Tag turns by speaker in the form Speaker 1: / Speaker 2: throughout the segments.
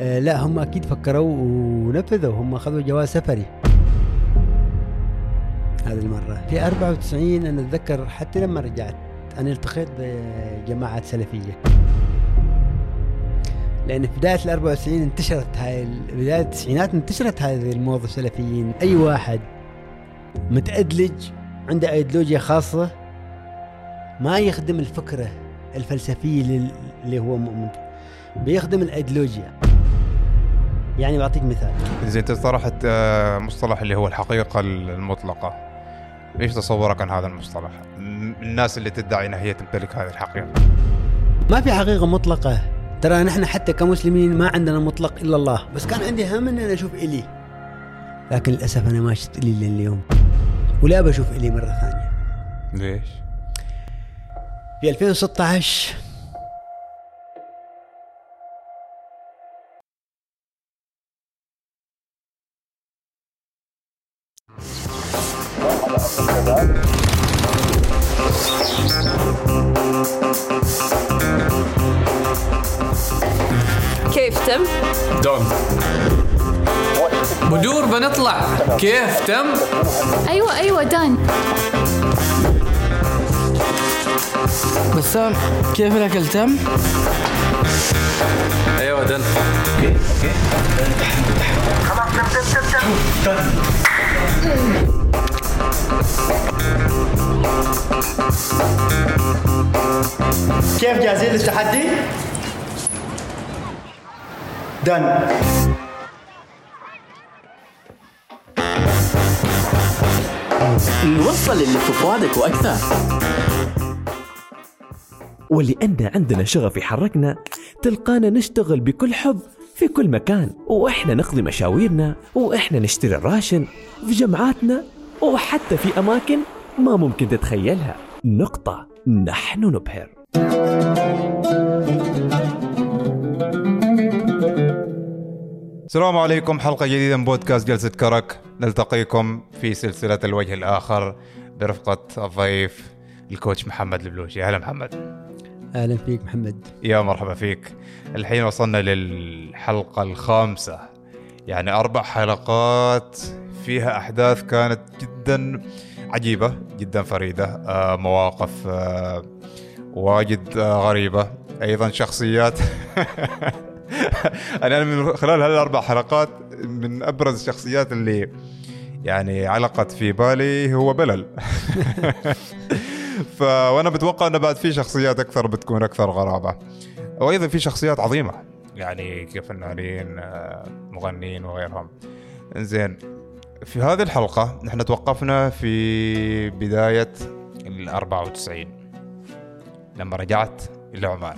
Speaker 1: آه لا هم أكيد فكروا ونفذوا. هم أخذوا جواز سفري هذه المرة. في 94 أنا أتذكر حتى لما رجعت أنا التقيت بجماعات سلفية. لأن في بداية ال 94 انتشرت هاي بداية التسعينات انتشرت هذه الموضة السلفيين أي واحد متأدلج عنده أيديولوجيا خاصة ما يخدم الفكرة الفلسفية اللي هو مؤمن. بيخدم الأيديولوجيا. يعني بعطيك مثال.
Speaker 2: زين إنت طرحت آه، مصطلح اللي هو الحقيقة المطلقة. إيش تصورك عن هذا المصطلح؟ الناس اللي تدعي انها هي تمتلك هذه الحقيقة.
Speaker 1: ما في حقيقة مطلقة. ترى نحن حتى كمسلمين ما عندنا مطلق إلا الله. بس كان عندي هم ان أنا أشوف إلي. لكن للأسف أنا ما شفت إلي لليوم ولا بشوف إلي مرة ثانية.
Speaker 2: ليش؟
Speaker 1: في 2016
Speaker 3: كيف تم؟
Speaker 4: دون بدور بنطلع كيف تم؟
Speaker 3: أيوه أيوه دان
Speaker 5: بسام كيف الاكل تم؟
Speaker 4: أيوه دن
Speaker 6: خلاص تم تم تم تم
Speaker 7: كيف جاهزين للتحدي؟ دن
Speaker 8: نوصل اللي في فؤادك وأكثر
Speaker 9: ولأن عندنا شغف يحركنا تلقانا نشتغل بكل حب في كل مكان وإحنا نقضي مشاويرنا وإحنا نشتري الراشن في جمعاتنا. وحتى في أماكن ما ممكن تتخيلها. نقطة. نحن نبهر.
Speaker 2: السلام عليكم. حلقة جديدة من بودكاست جلسة كرك. نلتقيكم في سلسلة الوجه الآخر برفقة الضيف الكوتش محمد البلوشي. أهلا محمد.
Speaker 1: أهلا فيك محمد.
Speaker 2: يا مرحبا فيك. الحين وصلنا للحلقة الخامسة. يعني أربع حلقات فيها أحداث كانت جدا عجيبة جدا فريدة آه، مواقف آه، واجد آه، غريبة. أيضا شخصيات. أنا من خلال هالأربع حلقات من أبرز الشخصيات اللي يعني علقت في بالي هو بلل. ف وأنا بتوقع انه بعد في شخصيات أكثر بتكون أكثر غرابة. وأيضا في شخصيات عظيمة. يعني كفنانين مغنيين وغيرهم. زين في هذه الحلقة نحن توقفنا في بداية ال 94 لما رجعت إلى عمان.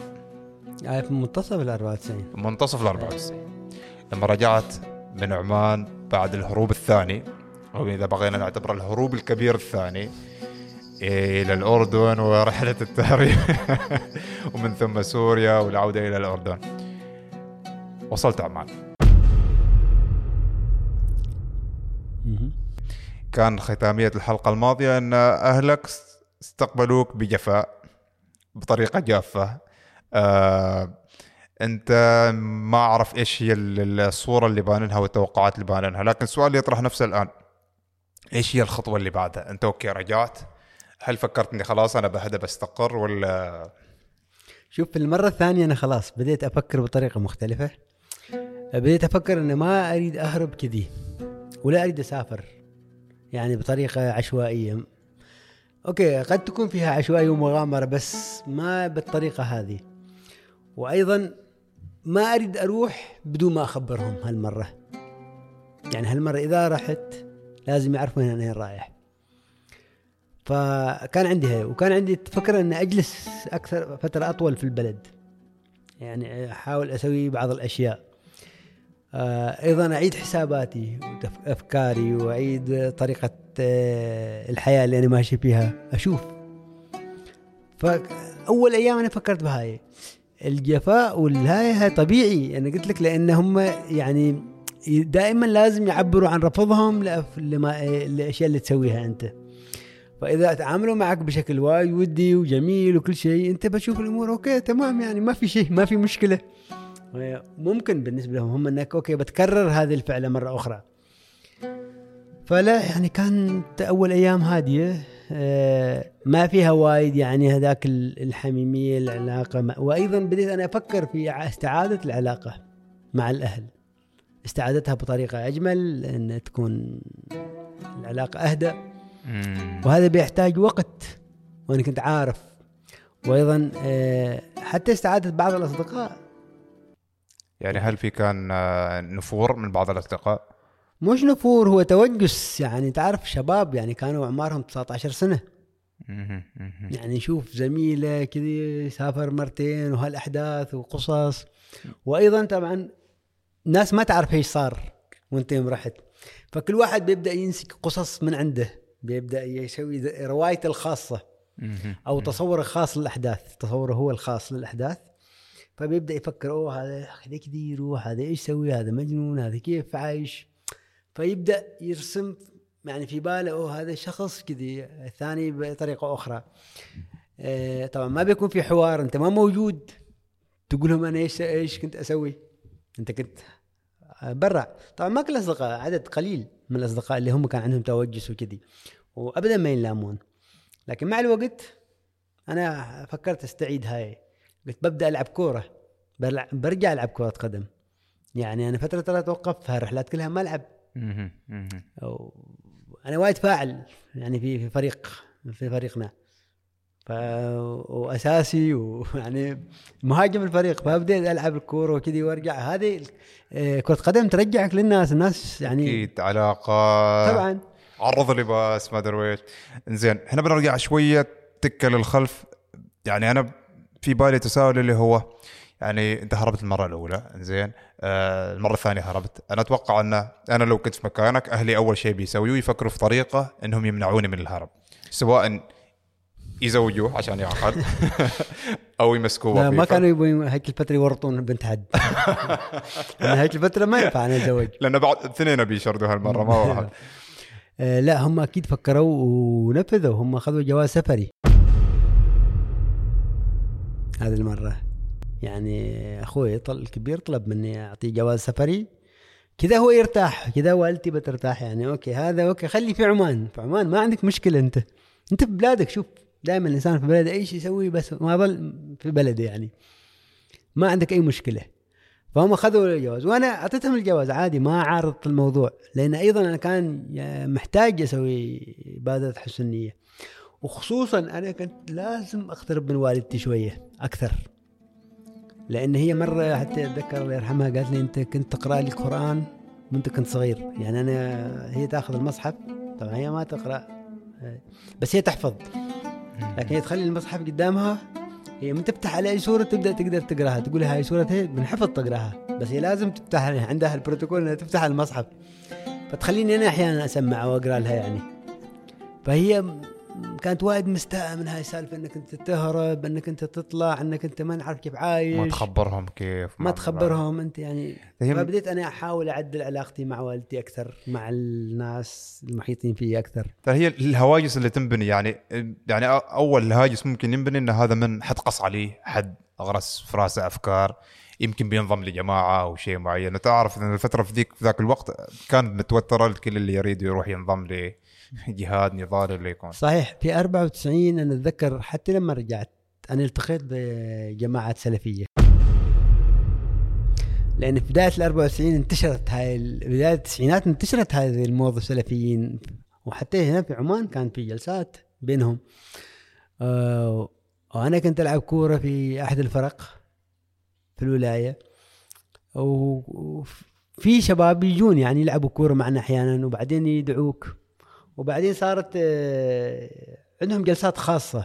Speaker 1: في منتصف ال 94
Speaker 2: منتصف ال 94 لما رجعت من عمان بعد الهروب الثاني أو إذا بغينا نعتبر الهروب الكبير الثاني إلى الأردن ورحلة التهريب. ومن ثم سوريا والعودة إلى الأردن. وصلت عمان. كان ختامية الحلقة الماضية أن أهلك استقبلوك بجفاء بطريقة جافة. آه أنت ما أعرف إيش هي ال- الصورة اللي باننها والتوقعات اللي باننها لكن السؤال يطرح نفسه الآن. إيش هي الخطوة اللي بعدها؟ أنت أوكي رجعت؟ هل فكرت اني خلاص أنا بهدى بستقر ولا؟
Speaker 1: شوف في المرة الثانية أنا خلاص بديت أفكر بطريقة مختلفة. بديت أفكر أن ما أريد أهرب كذي. ولا أريد أسافر يعني بطريقة عشوائية. أوكي قد تكون فيها عشوائية ومغامرة بس ما بالطريقة هذه. وأيضا ما أريد أروح بدون ما أخبرهم هالمرة. يعني هالمرة إذا رحت لازم يعرفوا أنا وين رايح. فكان عندي هي وكان عندي فكرة أن أجلس أكثر فترة أطول في البلد. يعني أحاول أسوي بعض الأشياء. آه، أيضا أعيد حساباتي وأفكاري وأعيد طريقة آه، الحياة اللي أنا ماشي فيها. أشوف. فأول أيام أنا فكرت بهاي. الجفاء والهاي هاي طبيعي. أنا قلت لك لأن هم يعني دائما لازم يعبروا عن رفضهم لما الأشياء اللي تسويها أنت. فإذا تعاملوا معك بشكل وايد ودي وجميل وكل شيء أنت بتشوف الأمور okay تمام يعني ما في شيء ما في مشكلة. ممكن بالنسبة لهم هم إنك أوكي بتكرر هذه الفعلة مرة أخرى. فلا يعني كانت أول أيام هادية آه، ما فيها وايد يعني هذاك ال- الحميمية العلاقة وأيضا بديت أنا أفكر في استعادة العلاقة مع الأهل. استعادتها بطريقة أجمل إن تكون العلاقة اهدى. وهذا بيحتاج وقت وأنا كنت عارف. وأيضا آه، حتى استعادة بعض الأصدقاء
Speaker 2: يعني هل في كان آه، نفور من بعض الأصدقاء؟
Speaker 1: مش نفور هو توجس. يعني تعرف شباب يعني كانوا اعمارهم 19
Speaker 2: سنة.
Speaker 1: يعني نشوف زميلة كذي سافر مرتين وهالأحداث وقصص. وأيضا طبعا ناس ما تعرف إيش صار وانت يوم رحت. فكل واحد بيبدأ ينسك قصص من عنده. بيبدأ يسوي روايته
Speaker 2: الخاصة.
Speaker 1: أو تصوره الخاص للأحداث. تصوره هو الخاص للأحداث. فبيبدا يفكر أوه هذا هذا كذا يروح هذا إيش يسوي؟ هذا مجنون هذا كيف عايش؟ فيبدأ يرسم يعني في باله أوه هذا شخص كذي. الثاني بطريقة أخرى. آه، طبعا ما بيكون في حوار أنت ما موجود. تقول لهم أنا إيش إيش كنت أسوي؟ أنت كنت برا. طبعا ما كل الأصدقاء عدد قليل من الأصدقاء اللي هم كان عندهم توجس وكذي. وابدا ما ينلامون. لكن مع الوقت أنا فكرت أستعيد هاي قلت ببدأ ألعب كورة. برجع ألعب كرة قدم. يعني أنا فترة ترى توقفت هالرحلات كلها ما ألعب. أنا وايد فاعل يعني في في فريق في فريقنا. ف وأساسي ويعني مهاجم الفريق. فبديت ألعب الكورة وكذي وأرجع. هذه آه، كرة قدم ترجعك للناس. الناس يعني
Speaker 2: أكيد علاقة.
Speaker 1: طبعا.
Speaker 2: عرض لباس ما أدري إيش زين هنا بنرجع شوية. تكة للخلف. يعني أنا في بالي تساؤل اللي هو يعني انت هربت المرة الأولى زين. آه المرة الثانية هربت. أنا أتوقع أن أنا لو كنت في مكانك أهلي أول شيء بيسويه يفكروا في طريقة إنهم يمنعوني من الهرب سواء يزوجوه عشان يعقد أو يمسكوه
Speaker 1: لا ما. كانوا يبون هيك الفترة يورطون بنت حد. لأن هيك الفترة ما ينفع أنا أتزوج.
Speaker 2: لأن بعد اثنين بيشردوا هالمرة ما واحد.
Speaker 1: آه، لا هم أكيد فكروا ونفذوا هم أخذوا جواز سفري. هذه المرة. يعني أخوي طل الكبير طلب مني أعطيه جواز سفري. كذا هو يرتاح كذا والدتي بترتاح يعني. okay هذا أوكي خلي في عمان. في عمان ما عندك مشكلة أنت. أنت في بلادك شوف دائما الإنسان في بلده إيش يسوي بس ما ظل في بلده يعني. ما عندك أي مشكلة. فهم أخذوا الجواز. وأنا أعطيتهم الجواز عادي ما عارضت الموضوع. لأن أيضا أنا كان محتاج أسوي اباده حسن النيه وخصوصا أنا كنت لازم اقترب من والدتي شوية أكثر. لأن هي مرة حتى أتذكر الله يرحمها قالت لي أنت كنت تقرأ لي القرآن وأنت كنت صغير. يعني أنا هي تأخذ المصحف طبعا هي ما تقرأ. بس هي تحفظ. لكن هي تخلي المصحف قدامها هي من تفتح على أي سوره تبدأ تقدر تقرأها. تقول هاي سوره هي بنحفظ تقرأها. بس هي لازم تفتح عندها البروتوكول إنها تفتح المصحف. فتخليني أنا أحيانا اسمع وأقرأ لها يعني. فهي كانت وايد مستاءة من هاي السالفة إنك أنت تهرب إنك أنت تطلع إنك أنت ما نعرف كيف عايش.
Speaker 2: ما تخبرهم كيف
Speaker 1: ما تخبرهم أنت يعني. فبديت أنا أحاول أعدل علاقتي مع والدتي أكثر مع الناس المحيطين فيي أكثر.
Speaker 2: فهي الهواجس اللي تنبني يعني يعني أول هاجس ممكن ينبني إن هذا من حد قص عليه حد غرس في راسه أفكار يمكن بينضم لجماعة أو شيء معين. تعرف إن الفترة في ذيك في ذاك الوقت كانت متوترة الكل اللي يريد يروح ينضم لجهاد نضال اللي يكون
Speaker 1: صحيح في 94 أنا أتذكر حتى لما رجعت أنا التقيت بجماعة سلفية. لأن في بداية ال 94 انتشرت هاي بداية التسعينات انتشرت هذه الموضه السلفيين وحتى هنا في عمان كان في جلسات بينهم. آه وأنا كنت ألعب كورة في أحد الفرق في الولاية. وفي شباب يجون يعني يلعبوا كورة معنا أحيانا وبعدين يدعوك. وبعدين صارت آه، عندهم جلسات خاصة.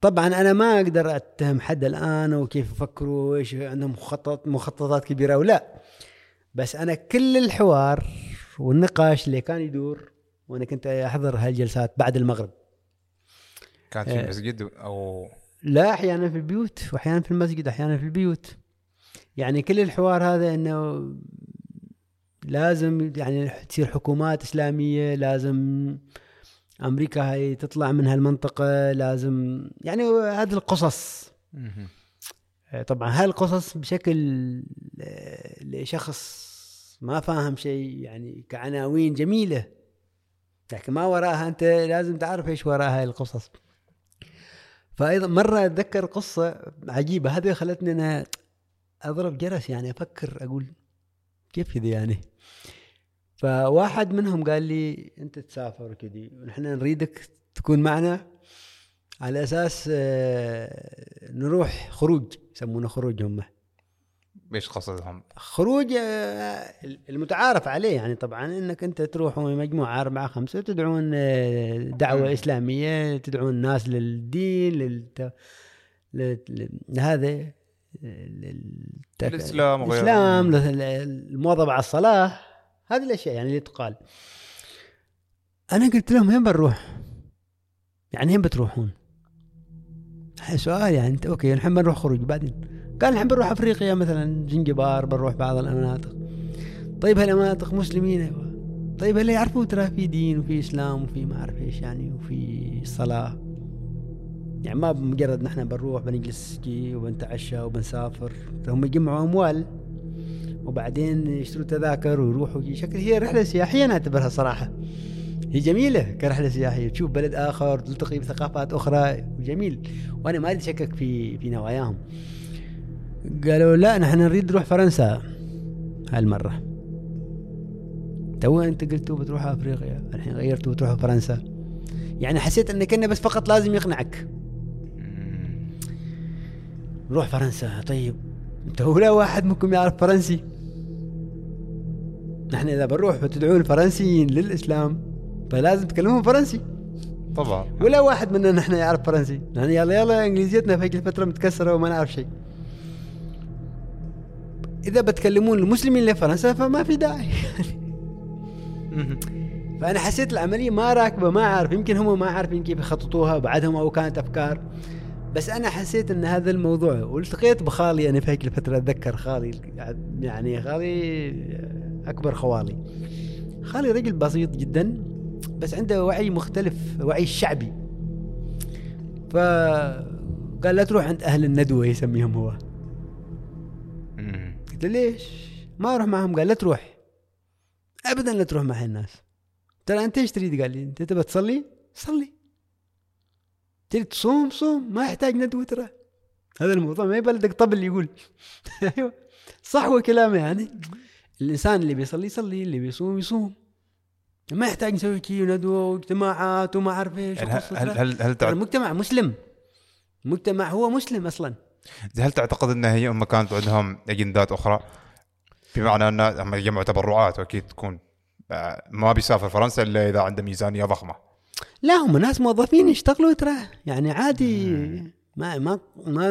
Speaker 1: طبعا أنا ما أقدر أتهم حد الآن وكيف يفكروا وإيش عندهم مخطط مخططات كبيرة ولا. بس أنا كل الحوار والنقاش اللي كان يدور وأنا كنت أحضر هالجلسات بعد المغرب.
Speaker 2: كانت في
Speaker 1: آه.
Speaker 2: المسجد أو؟
Speaker 1: لا أحيانا في البيوت وأحيانا في المسجد أحيانا في البيوت. يعني كل الحوار هذا أنه لازم يعني تصير حكومات إسلامية لازم أمريكا هاي تطلع من هالمنطقة لازم يعني هذه القصص. آه، طبعا هاي القصص بشكل آه، لشخص ما فاهم شيء يعني كعناوين جميلة. لكن ما وراها أنت لازم تعرف إيش وراها هاي القصص. فايضا مرة أتذكر قصة عجيبة. هذه خلتني أنا أضرب جرس يعني أفكر أقول كيف كذا يعني. فواحد منهم قال لي أنت تسافر وكذي ونحن نريدك تكون معنا على أساس آه، نروح خروج يسمونه خروج هم.
Speaker 2: إيش قصدهم؟
Speaker 1: خروج آه، المتعارف عليه يعني طبعا إنك أنت تروحون مجموعة أربعة خمسة تدعون آه، دعوة إسلامية تدعون الناس للدين للت... لل...
Speaker 2: الإسلام وغيره.
Speaker 1: الإسلام المواظبة على الصلاة هذه الأشياء يعني اللي تقال. أنا قلت لهم وين بنروح؟ يعني وين بتروحون؟ سؤال يعني أنت okay الحين بنروح خروج بعدين. قال الحين بنروح أفريقيا مثلا زنجبار بنروح بعض المناطق طيب هالمناطق مسلمين؟ أيوه. طيب هل يعرفوا ترى في دين وفي إسلام وفي ما أعرف إيش يعني وفي صلاة؟ يعني ما بمجرد نحن بنروح بنجلس كي وبنتعشى وبنسافر هم يجمعوا أموال وبعدين يشتروا تذاكر ويروحوا شكل هي رحلة سياحية أنا أعتبرها صراحة. هي جميلة كرحلة سياحية. تشوف بلد آخر تلتقي بثقافات أخرى جميل وأنا ما أدري شكك في في نواياهم. قالوا لا نحن نريد نروح فرنسا هالمرة. تو أنت قلتوا بتروح أفريقيا الحين غيرتوا بتروحوا فرنسا. يعني حسيت انك انه بس فقط لازم يقنعك. نروح فرنسا. طيب انت ولا واحد منكم يعرف فرنسي؟ نحن إذا بنروح بتدعون الفرنسيين للإسلام فلازم تكلمون فرنسي.
Speaker 2: طبعا.
Speaker 1: ولا واحد منا نحن يعرف فرنسي. نحن يلا يلا إنجليزيتنا في هيك الفترة متكسرة وما نعرف شيء. إذا بتكلمون المسلمين لفرنسا فما في داعي. فأنا حسيت العملية ما راكبة ما أعرف. يمكن هم ما عارفين كيف يخططوها بعدهم أو كانت أفكار. بس أنا حسيت إن هذا الموضوع والتقيت بخالي أنا في هيك الفترة أتذكر خالي يعني خالي أكبر خوالي خالي رجل بسيط جدا بس عنده وعي مختلف وعي الشعبي فقال لا تروح عند أهل الندوة يسميهم هو. قلت له ليش؟ ما أروح معهم قال لا تروح ابدا لا تروح مع هالناس ترى أنت إيش تريد؟ قال لي أنت تبى تصلي؟ صلي تريد تصوم صوم ما يحتاج ندوة ترى هذا الموضوع ما يبلدك طبل يقول. أيوه. صح هو كلامه يعني. الإنسان اللي بيصلي يصلي اللي بيصوم يصوم. ما يحتاج نسوي كي ندوه واجتماعات وما أعرف إيش
Speaker 2: يعني هل
Speaker 1: وقصة
Speaker 2: هل. هل, هل, تعت-
Speaker 1: المجتمع مسلم. مجتمع هو مسلم أصلا.
Speaker 2: هل تعتقد ان هي هم كانت عندهم أجندات أخرى؟ بمعنى ان هم يجمعوا تبرعات وأكيد تكون آه، ما بيسافر فرنسا إلا إذا عنده ميزانية ضخمة.
Speaker 1: لا هم ناس موظفين يشتغلوا ترى. يعني عادي. ما ما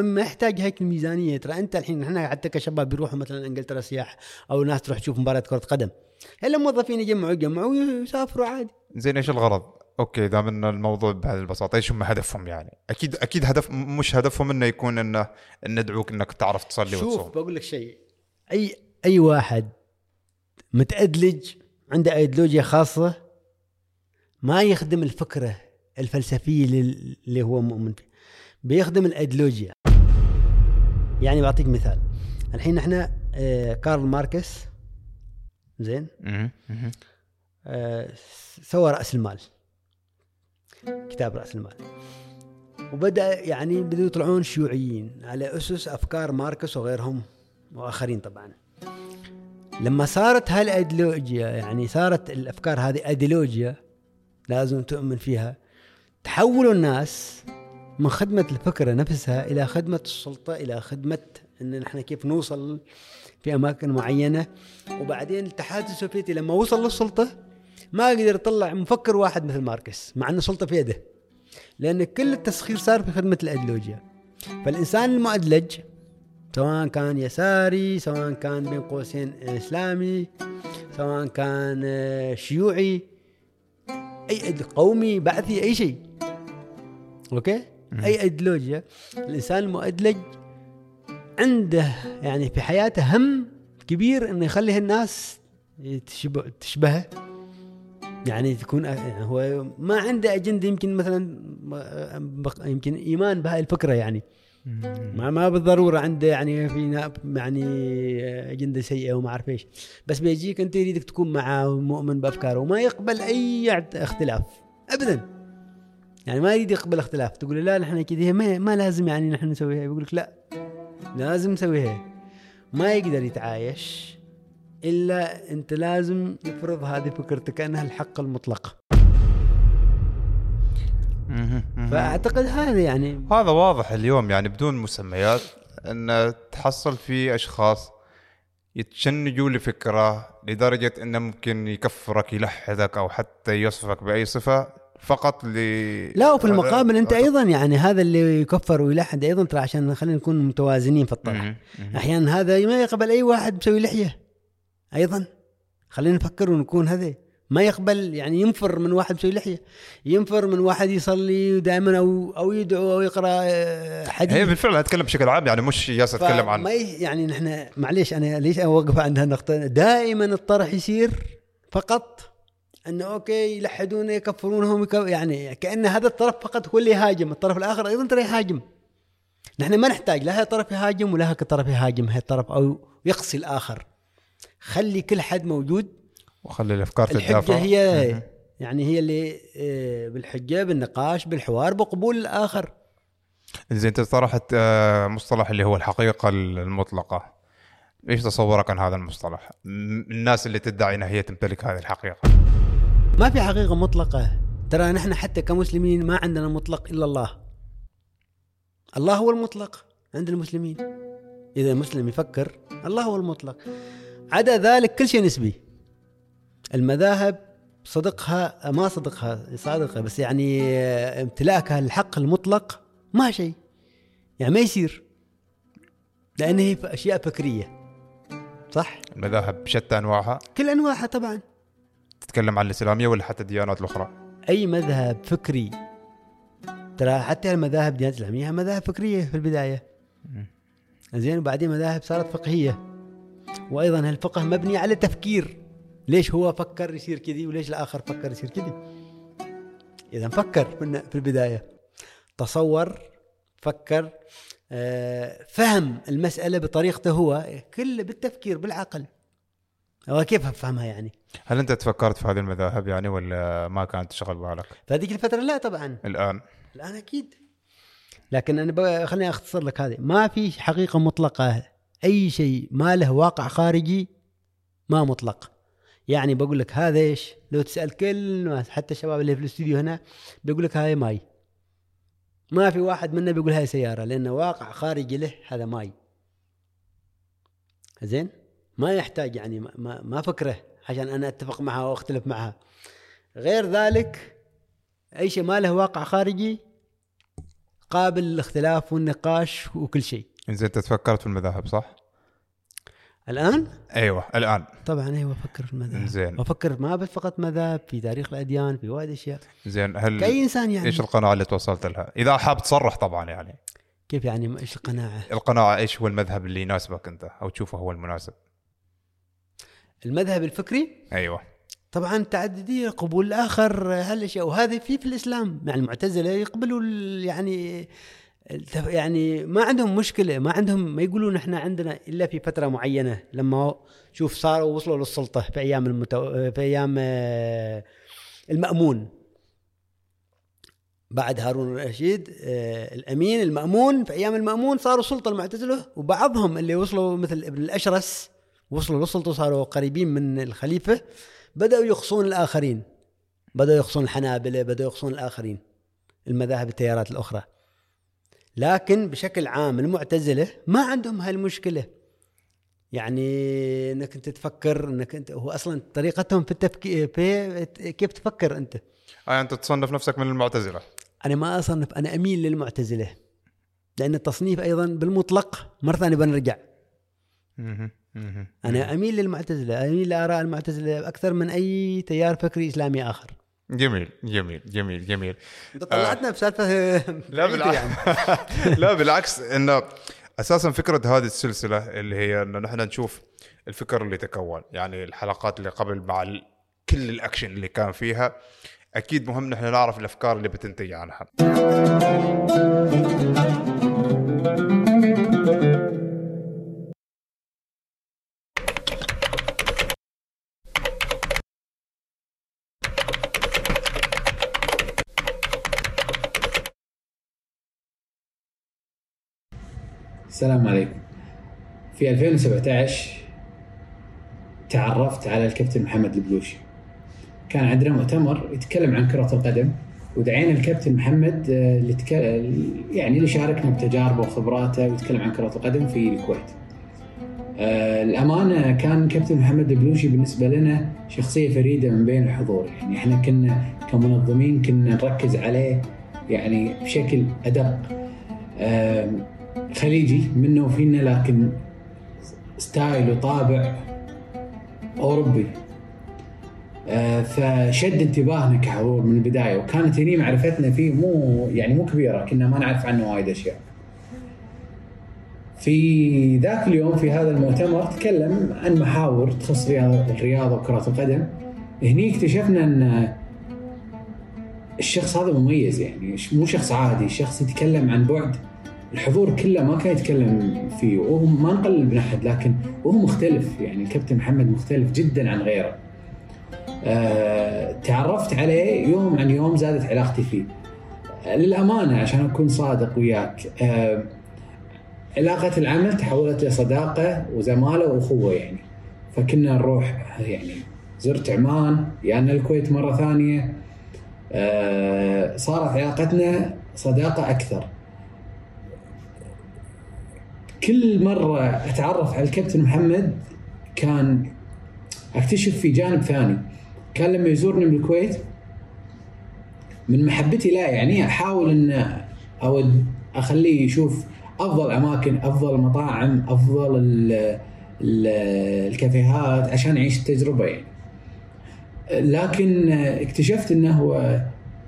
Speaker 1: ما, يحتاج هيك الميزانيه ترى. انت الحين إحنا حتى كشباب بيروحوا مثلا إنجلترا سياح أو ناس تروح تشوف مباراة كرة قدم. إلا موظفين يجمعوا يجمعوا ويسافروا عادي.
Speaker 2: زين إيش الغرض؟ أوكي دام ان الموضوع بهذه البساطة إيش هم هدفهم يعني؟ أكيد أكيد هدف مش هدفهم إنه يكون إنه ندعوك إنك تعرف تصلي
Speaker 1: شوف
Speaker 2: وتصوم.
Speaker 1: بقول لك شيء. أي أي واحد متأدلج عنده ايديولوجيا خاصة ما يخدم الفكرة الفلسفية لل- اللي هو مؤمن فيه بيخدم الأيديولوجيا. يعني بعطيك مثال. الحين إحنا آه كارل ماركس زين. آه سوى رأس المال. كتاب رأس المال. وبدأ يعني بدوا يطلعون شيوعيين على أسس أفكار ماركس وغيرهم وآخرين طبعا. لما صارت هالأيديولوجيا يعني صارت الأفكار هذه أيديولوجيا لازم تؤمن فيها. تحولوا الناس من خدمة الفكرة نفسها إلى خدمة السلطة إلى خدمة أن نحن كيف نوصل في أماكن معينة. وبعدين الاتحاد السوفيتي لما وصل للسلطة ما قدر يطلع مفكر واحد مثل ماركس مع أن السلطة في يده. لأن كل التسخير صار في خدمة الأيديولوجيا. فالإنسان المؤدلج سواء كان يساري سواء كان بين قوسين إسلامي سواء كان آه، شيوعي أد- قومي بعثي أي شيء. أوكي؟ أي أيديولوجيا الإنسان المؤدلج عنده يعني في حياته هم كبير إنه يخلي الناس تشبه تشبهه. يعني تكون يعني هو ما عنده أجندة يمكن مثلا يمكن إيمان بهاي الفكرة يعني. ما ما بالضرورة عنده يعني في يعني اجنده سيئة وما أعرف إيش. بس بيجيك أنت يريدك تكون معه مؤمن بأفكاره. وما يقبل أي اختلاف. ابدا. يعني ما يريد يقبل اختلاف. تقول لا نحن كذا. ما, ما لازم يعني نحن نسويها يقول لك لا. لازم نسويها ما يقدر يتعايش إلا أنت لازم تفرض هذه فكرتك كانها الحق المطلق. فأعتقد هذا يعني
Speaker 2: هذا واضح اليوم يعني بدون مسميات أن تحصل في أشخاص يتشنجوا لفكرة لدرجة أنه ممكن يكفرك يلحدك أو حتى يوصفك بأي صفة فقط ل
Speaker 1: لا وفي المقابل أنت أيضا يعني هذا اللي يكفر ويلحد أيضا ترى عشان خلينا نكون متوازنين في الطرح. أحيانا هذا ما يقبل أي واحد مسوي لحية. أيضا خلينا نفكر ونكون هذا ما يقبل يعني ينفر من واحد مسوي لحية ينفر من واحد يصلي دائما أو أو يدعو أو يقرأ آه، حديث.
Speaker 2: هي بالفعل اتكلم بشكل عام يعني مش جالس اتكلم عن
Speaker 1: ما يعني نحن معليش أنا ليش أوقف عند هالنقطة؟ دائما الطرح يصير فقط إنه أوكي يلحدون يكفرونهم يك- يعني كأن هذا الطرف فقط هو اللي يهاجم الطرف الآخر أيضا ترى يهاجم. نحن ما نحتاج لا هي طرف يهاجم ولا هاك طرف يهاجم هي الطرف أو يقصي الآخر. خلي كل حد موجود
Speaker 2: وخلي الأفكار
Speaker 1: الحجة
Speaker 2: تتدافع.
Speaker 1: هي يعني هي اللي آه، بالحجة بالنقاش بالحوار بقبول الآخر.
Speaker 2: زين أنت طرحت آه، مصطلح اللي هو الحقيقة المطلقة. إيش تصورك عن هذا المصطلح؟ الناس اللي تدعي إنها هي تمتلك هذه الحقيقة.
Speaker 1: ما في حقيقة مطلقة. ترى نحن حتى كمسلمين ما عندنا مطلق إلا الله. الله هو المطلق عند المسلمين. إذا مسلم يفكر الله هو المطلق. عدا ذلك كل شيء نسبي. المذاهب صدقها ما صدقها صادقة بس يعني امتلاكها الحق المطلق ما شيء. يعني ما يصير. لأن هي أشياء فكرية. صح؟
Speaker 2: المذاهب بشتى أنواعها؟
Speaker 1: كل أنواعها طبعا.
Speaker 2: تتكلم عن الإسلامية ولا حتى الديانات الأخرى؟
Speaker 1: أي مذهب فكري. ترى حتى المذاهب الديانات الإسلامية مذاهب فكرية في البداية. زين وبعدين مذاهب صارت فقهية. وأيضا الفقه مبني على تفكير. ليش هو فكر يصير كذي وليش الآخر فكر يصير كذي؟ إذا فكر في في البداية. تصور فكر آه، فهم المسألة بطريقته هو كل بالتفكير بالعقل. هو كيف افهمها يعني؟
Speaker 2: هل أنت تفكرت في هذه المذاهب يعني ولا ما كانت تشغل بالك؟
Speaker 1: فهذيك الفترة لا طبعا.
Speaker 2: الآن.
Speaker 1: الآن أكيد. لكن أنا ب- خليني أختصر لك هذه. ما في حقيقة مطلقة. أي شيء ما له واقع خارجي ما مطلق. يعني بقول لك هذا إيش؟ لو تسأل كل الناس حتى الشباب اللي في الاستوديو هنا بيقول لك هاي ماي. ما في واحد منا بيقول هاي سيارة لأنه واقع خارجي له هذا ماي. زين؟ ما يحتاج يعني ما, ما, فكره عشان أنا أتفق معها وأختلف معها. غير ذلك أي شيء ما له واقع خارجي قابل للاختلاف والنقاش وكل شيء.
Speaker 2: زين أنت تفكرت في المذاهب صح؟
Speaker 1: الآن؟
Speaker 2: أيوه الآن.
Speaker 1: طبعا أيوه أفكر في المذاهب
Speaker 2: زين.
Speaker 1: وافكر ما بس فقط مذاهب في تاريخ الأديان في وايد أشياء.
Speaker 2: زين هل
Speaker 1: كأي إنسان يعني؟
Speaker 2: إيش القناعة اللي توصلت لها؟ إذا حاب تصرح طبعا يعني.
Speaker 1: كيف يعني؟ إيش القناعة؟
Speaker 2: القناعة إيش هو المذهب اللي يناسبك أنت؟ أو تشوفه هو المناسب؟
Speaker 1: المذهب الفكري؟
Speaker 2: أيوه.
Speaker 1: طبعا تعددية قبول الآخر هالأشياء. وهذا في في الإسلام. يعني المعتزلة يقبلوا يعني يعني ما عندهم مشكلة ما عندهم ما يقولون إحنا عندنا إلا في فترة معينة لما شوف صاروا وصلوا للسلطة في أيام المتو... في أيام آه، المأمون. بعد هارون الرشيد آه، الأمين المأمون في أيام المأمون صاروا سلطة المعتزلة وبعضهم اللي وصلوا مثل ابن الأشرس وصلوا للسلطة وصاروا قريبين من الخليفة بدأوا يقصون الآخرين. بدأوا يقصون الحنابلة بدأوا يقصون الآخرين. المذاهب التيارات الأخرى. لكن بشكل عام المعتزلة ما عندهم هالمشكلة. يعني إنك أنت تفكر إنك أنت هو أصلا طريقتهم في التفكير في كيف تفكر أنت؟
Speaker 2: آه أنت تصنف نفسك من المعتزلة؟
Speaker 1: أنا ما أصنف أنا أميل للمعتزلة لأن التصنيف أيضا بالمطلق مرة ثانية بنرجع. أنا أميل للمعتزلة أميل لآراء المعتزلة أكثر من أي تيار فكري إسلامي آخر.
Speaker 2: جميل جميل جميل جميل.
Speaker 1: انت طلعتنا بسالفة
Speaker 2: لا
Speaker 1: بعيدة
Speaker 2: بالعكس لا بالعكس انه أساسا فكرة هذه السلسلة اللي هي انه نحن نشوف الفكر اللي تكون يعني الحلقات اللي قبل مع كل الأكشن اللي كان فيها أكيد مهم نحن نعرف الأفكار اللي بتنتج عنها.
Speaker 5: السلام عليكم. في 2017 تعرفت على الكابتن محمد البلوشي. كان عندنا مؤتمر يتكلم عن كرة القدم ودعينا الكابتن محمد آه، اللي تك... يعني اللي شاركنا بتجاربه وخبراته ويتكلم عن كرة القدم في الكويت. آه، الأمانة كان كابتن محمد البلوشي بالنسبة لنا شخصية فريدة من بين الحضور. يعني إحنا كنا كمنظمين كنا نركز عليه يعني بشكل أدق. آه، خليجي منه وفينا لكن ستايل وطابع أوروبي آه، فشد انتباهنا كحضور من البداية وكانت هني معرفتنا فيه مو يعني مو كبيرة كنا ما نعرف عنه وايد أشياء. في ذاك اليوم في هذا المؤتمر تكلم عن محاور تخص رياضة الرياضة وكرة القدم. هني اكتشفنا أن الشخص هذا مميز يعني مو شخص عادي، شخص يتكلم عن بعد الحضور كله ما كان يتكلم فيه وهو ما نقلل من أحد لكن وهو مختلف. يعني الكابتن محمد مختلف جدا عن غيره. آه، تعرفت عليه يوم عن يوم زادت علاقتي فيه. آه، للأمانة عشان أكون صادق وياك. آه، علاقة العمل تحولت لصداقة وزمالة وأخوة يعني. فكنا نروح يعني زرت عمان يانا الكويت مرة ثانية. آه، صارت علاقتنا صداقة أكثر. كل مرة أتعرف على الكابتن محمد كان أكتشف في جانب ثاني. كان لما يزورني من الكويت من محبتي له يعني أحاول إن أود أخليه يشوف أفضل أماكن أفضل مطاعم أفضل ال ال الكافيهات عشان يعيش التجربة يعني. لكن اكتشفت إنه هو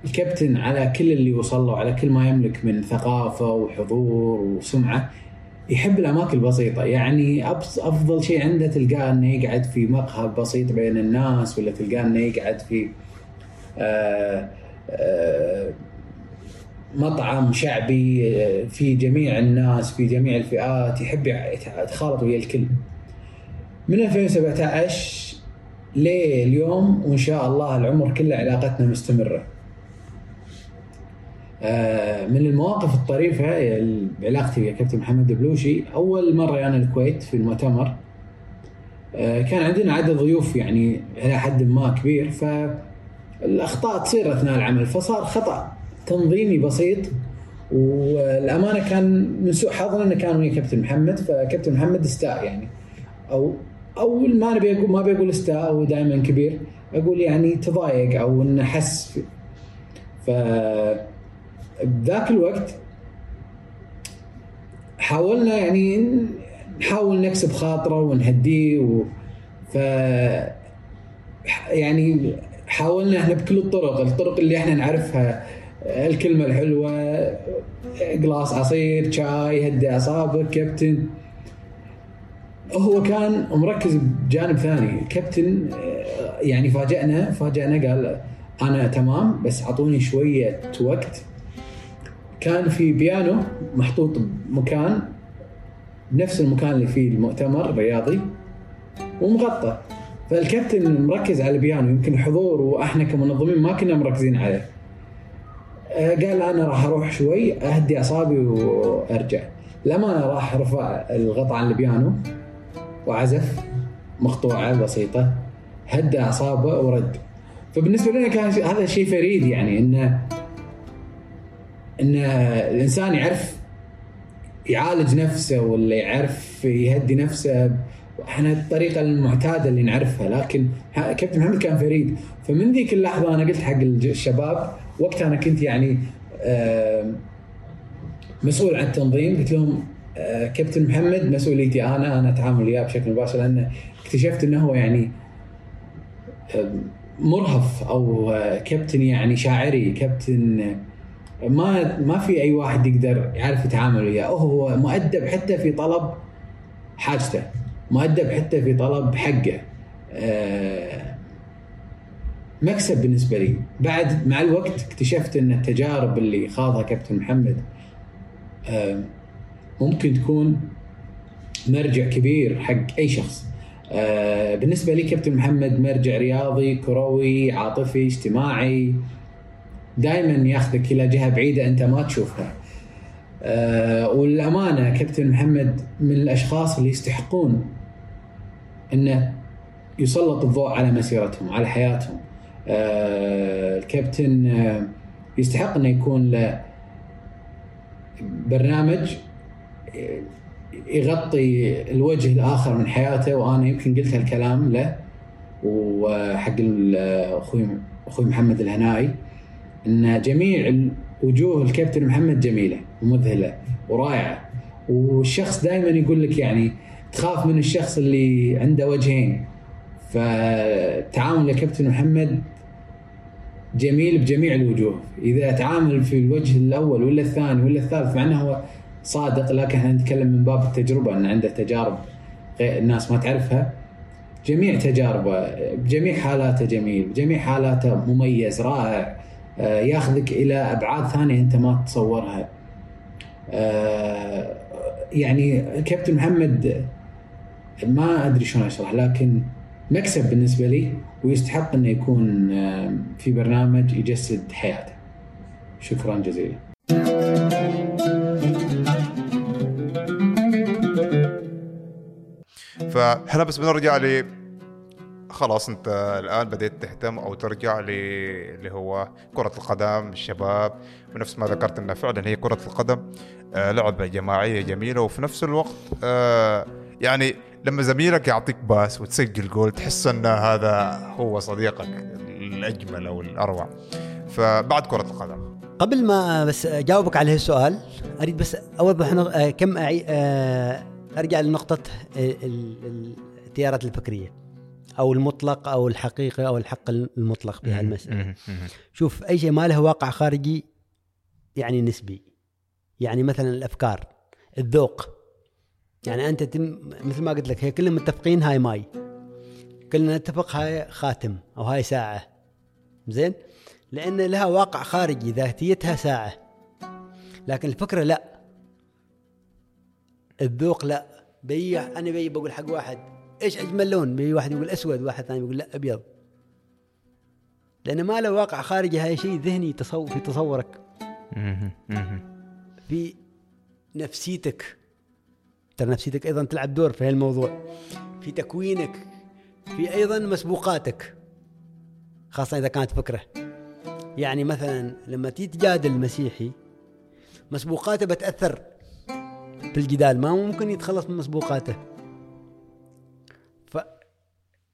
Speaker 5: الكابتن على كل اللي وصل له على كل ما يملك من ثقافة وحضور وسمعة. يحب الأماكن البسيطة. يعني أفضل شيء عنده تلقاه إنه يقعد في مقهى بسيط بين الناس ولا تلقاه إنه يقعد في آه آه مطعم شعبي آه، في جميع الناس في جميع الفئات يحب يتخالط ويا الكل. من 2017 لليوم وإن شاء الله العمر كله علاقتنا مستمرة. من المواقف الطريفة بعلاقتي ويا كابتن محمد بلوشي. أول مرة أنا الكويت في المؤتمر آه، كان عندنا عدد ضيوف يعني إلى حد ما كبير فالأخطاء تصير أثناء العمل فصار خطأ تنظيمي بسيط والأمانة كان من سوء حظنا أنه كان ويا كابتن محمد. فكابتن محمد استاء يعني. أو أو ما نبي أقول ما بيقول استاء هو دائما كبير أقول يعني تضايق أو أنه حس ف بذاك الوقت حاولنا يعني نحاول نكسب خاطره ونهديه و ف يعني حاولنا إحنا بكل الطرق الطرق اللي إحنا نعرفها الكلمة الحلوة قلاص عصير شاي هدي أعصابك كابتن. هو كان مركز بجانب ثاني. كابتن يعني فاجأنا فاجأنا قال أنا تمام بس أعطوني شوية وقت. كان في بيانو محطوط بمكان نفس المكان اللي فيه المؤتمر الرياضي ومغطى. فالكابتن مركز على البيانو يمكن الحضور وأحنا كمنظمين ما كنا مركزين عليه. آه، قال أنا راح أروح شوي أهدي اعصابي وأرجع. لما أنا راح رفع الغطاء عن البيانو وعزف مقطوعة بسيطة هدى اعصابه ورد. فبالنسبة لنا كان هذا شيء فريد يعني إنه إن الإنسان يعرف يعالج نفسه ولا يعرف يهدي نفسه إحنا الطريقة المعتادة اللي نعرفها. لكن كابتن محمد كان فريد فمن ذيك اللحظة أنا قلت حق الشباب وقتها أنا كنت يعني مسؤول عن التنظيم. قلت لهم آه، كابتن محمد مسؤوليتي أنا أنا أتعامل وياه بشكل مباشر لأن اكتشفت إنه هو يعني مرهف أو آه، كابتن يعني شاعري كابتن ما ما في أي واحد يقدر يعرف يتعامل وياه. هو مؤدب حتى في طلب حاجته مؤدب حتى في طلب حقه. آه، مكسب بالنسبة لي. بعد مع الوقت اكتشفت أن التجارب اللي خاضها كابتن محمد آه، ممكن تكون مرجع كبير حق أي شخص. آه، بالنسبة لي كابتن محمد مرجع رياضي كروي عاطفي اجتماعي. دائما ياخذك إلى جهة بعيدة أنت ما تشوفها. آه والأمانة كابتن محمد من الأشخاص اللي يستحقون إنه يسلط الضوء على مسيرتهم على حياتهم. آه الكابتن آه يستحق إنه يكون له برنامج آه، يغطي الوجه الآخر من حياته وأنا يمكن قلت هالكلام له وحق ال- أخوي أخوي محمد الهنائي. إن جميع وجوه الكابتن محمد جميلة ومذهلة ورائعة. والشخص دائما يقول لك يعني تخاف من الشخص اللي عنده وجهين. فتعامل الكابتن محمد جميل بجميع الوجوه. إذا تعامل في الوجه الأول ولا الثاني ولا الثالث مع إنه هو صادق لكن إحنا نتكلم من باب التجربة إن عنده تجارب الناس ما تعرفها. جميع تجاربه بجميع حالاته جميل بجميع حالاته مميز رائع. ياخذك إلى أبعاد ثانية أنت ما تتصورها آه، يعني كابتن محمد ما أدري شلون أشرح لكن مكسب بالنسبة لي ويستحق إنه يكون آه، في برنامج يجسد حياته. شكرا جزيلا.
Speaker 2: فاحنا بس بنرجع ل خلاص انت الآن بديت تهتم أو ترجع اللي هو كرة القدم الشباب ونفس ما ذكرت إنها فعلا هي كرة القدم. آه لعبة جماعية جميلة وفي نفس الوقت آه يعني لما زميلك يعطيك باس وتسجل جول تحس إن هذا هو صديقك الأجمل أو الأروع. فبعد كرة القدم.
Speaker 1: قبل ما بس أجاوبك على هالسؤال أريد بس أوضح آه، كم أرجع لنقطة ال- ال- التيارات الفكرية. أو المطلق أو الحقيقي أو الحق المطلق في هالمساله. شوف أي شيء ما له واقع خارجي يعني نسبي. يعني مثلا الأفكار الذوق. يعني أنت تم مثل ما قلت لك هي كلنا متفقين هاي ماي. كلنا نتفق هاي خاتم أو هاي ساعة. زين؟ لأن لها واقع خارجي ذاتيتها ساعة. لكن الفكرة لا. الذوق لا. بي أنا بي بقول حق واحد إيش اجمل لون واحد يقول أسود واحد ثاني يقول لا أبيض. لأن ما له واقع خارجي هاي شيء ذهني تصور في تصورك. في نفسيتك. ترى نفسيتك أيضا تلعب دور في هالموضوع. في تكوينك. في أيضا مسبوقاتك. خاصة إذا كانت فكرة. يعني مثلا لما تيجي تجادل المسيحي مسبوقاته بتأثر في الجدال. ما ممكن يتخلص من مسبوقاته.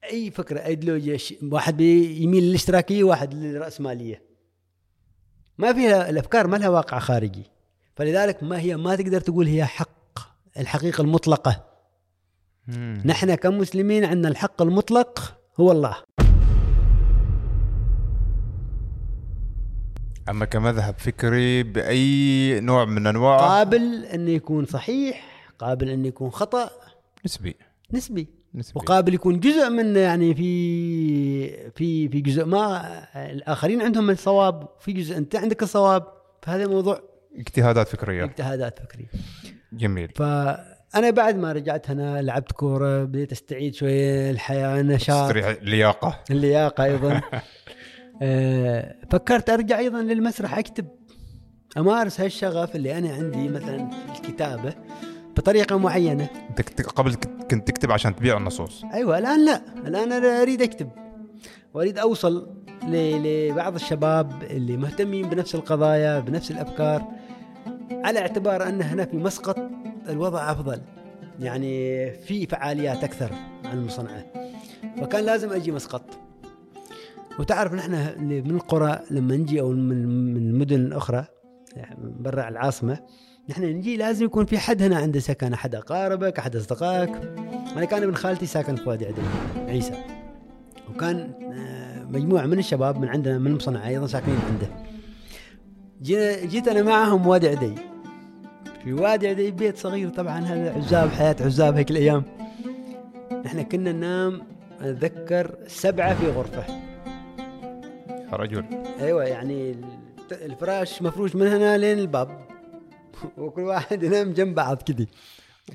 Speaker 1: أي فكرة ايديولوجيا واحد يميل للاشتراكية وواحد للراسماليه ما فيها الأفكار ما لها واقع خارجي. فلذلك ما هي ما تقدر تقول هي حق الحقيقة المطلقة.
Speaker 2: مم.
Speaker 1: نحن كمسلمين عندنا الحق المطلق هو الله.
Speaker 2: أما كمذهب فكري بأي نوع من أنواع؟
Speaker 1: قابل انه يكون صحيح قابل انه يكون خطأ.
Speaker 2: نسبي.
Speaker 1: نسبي.
Speaker 2: نسبي
Speaker 1: وقابل يكون جزء منه يعني في في في جزء ما الآخرين عندهم الصواب في جزء أنت عندك الصواب فهذا موضوع
Speaker 2: اجتهادات فكرية.
Speaker 1: اجتهادات فكرية.
Speaker 2: جميل.
Speaker 1: فأنا بعد ما رجعت هنا لعبت كورة بديت أستعيد شوية الحياة نشاط.
Speaker 2: تستريح لياقة.
Speaker 1: اللياقه أيضا. آه، فكرت أرجع أيضا للمسرح أكتب أمارس هالشغف اللي أنا عندي مثلا الكتابة.
Speaker 2: بطريقة معينة. قبل كنت تكتب عشان تبيع النصوص.
Speaker 1: أيوه الآن لا. الآن أنا أريد أكتب. وأريد أوصل لبعض الشباب اللي مهتمين بنفس القضايا بنفس الأفكار على اعتبار أن هنا في مسقط الوضع أفضل. يعني في فعاليات أكثر عن المصنعه فكان لازم أجي مسقط. وتعرف نحن اللي من القرى لما نجي أو من من المدن الاخرى يعني برا العاصمة نحن نجي لازم يكون في حد هنا عنده سكن احد أقاربك احد أصدقائك. أنا كان ابن خالتي ساكن في وادي عدن عيسى. وكان آه، مجموعة من الشباب من عندنا من المصنع أيضا ساكنين عنده. جينا جيت أنا معهم وادي عدي في وادي عدي بيت صغير طبعا هذا عزاب حياة عزاب هيك الأيام. نحن كنا ننام أتذكر سبعة في
Speaker 2: غرفة. رجل.
Speaker 1: أيوه يعني الفراش مفروش من هنا لين الباب. وكل واحد ينام جنب بعض كذي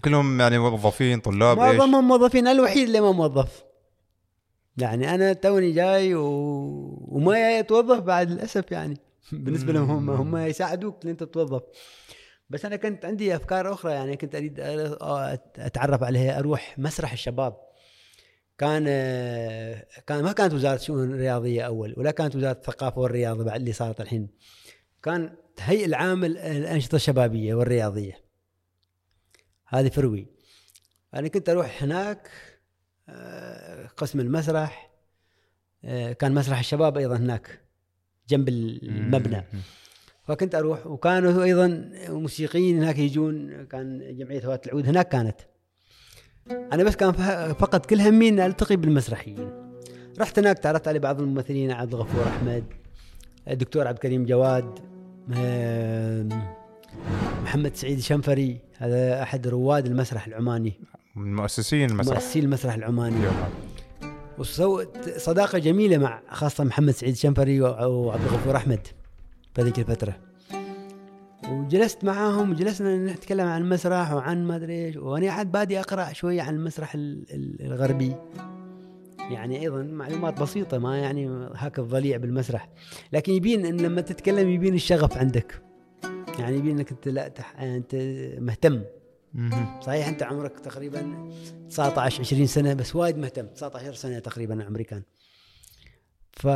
Speaker 2: كلهم يعني موظفين طلاب
Speaker 1: معظمهم موظفين الوحيد اللي ما موظف. يعني أنا توني جاي و... وما جاي اتوظف بعد للاسف يعني. بالنسبة لهم هم هم يساعدوك إن أنت تتوظف. بس أنا كنت عندي أفكار أخرى يعني كنت أريد أتعرف عليها أروح مسرح الشباب. كان كان ما كانت وزارة شؤون رياضية أول ولا كانت وزارة الثقافه والرياضة بعد اللي صارت الحين. كان تهيئ العام ال- الأنشطة الشبابية والرياضية. هذه فروي. أنا كنت أروح هناك آه، قسم المسرح آه، كان مسرح الشباب أيضا هناك جنب المبنى. فكنت أروح وكانوا أيضا موسيقيين هناك يجون كان جمعية هواة العود هناك كانت. أنا بس كان فقط كل همي إني ألتقي بالمسرحيين. رحت هناك تعرفت على بعض الممثلين عبد الغفور أحمد الدكتور عبد الكريم جواد. محمد سعيد شنفري هذا أحد رواد المسرح العماني.
Speaker 2: من مؤسسين المسرح.
Speaker 1: مؤسسي المسرح العماني. وسوت صداقة جميلة مع خاصة محمد سعيد شنفري وعبد الغفور أحمد في هذيك الفترة. وجلست معاهم وجلسنا نتكلم عن المسرح وعن ما أدري إيش وأنا قاعد بادي أقرأ شوية عن المسرح ال- ال- الغربي. يعني أيضا معلومات بسيطة ما يعني هاك الضليع بالمسرح. لكن يبين إن لما تتكلم يبين الشغف عندك. يعني يبين إنك أنت لا تح... أنت مهتم. صحيح أنت عمرك تقريبا 19 20 سنة بس وايد مهتم. 19 سنة تقريبا عمري كان ف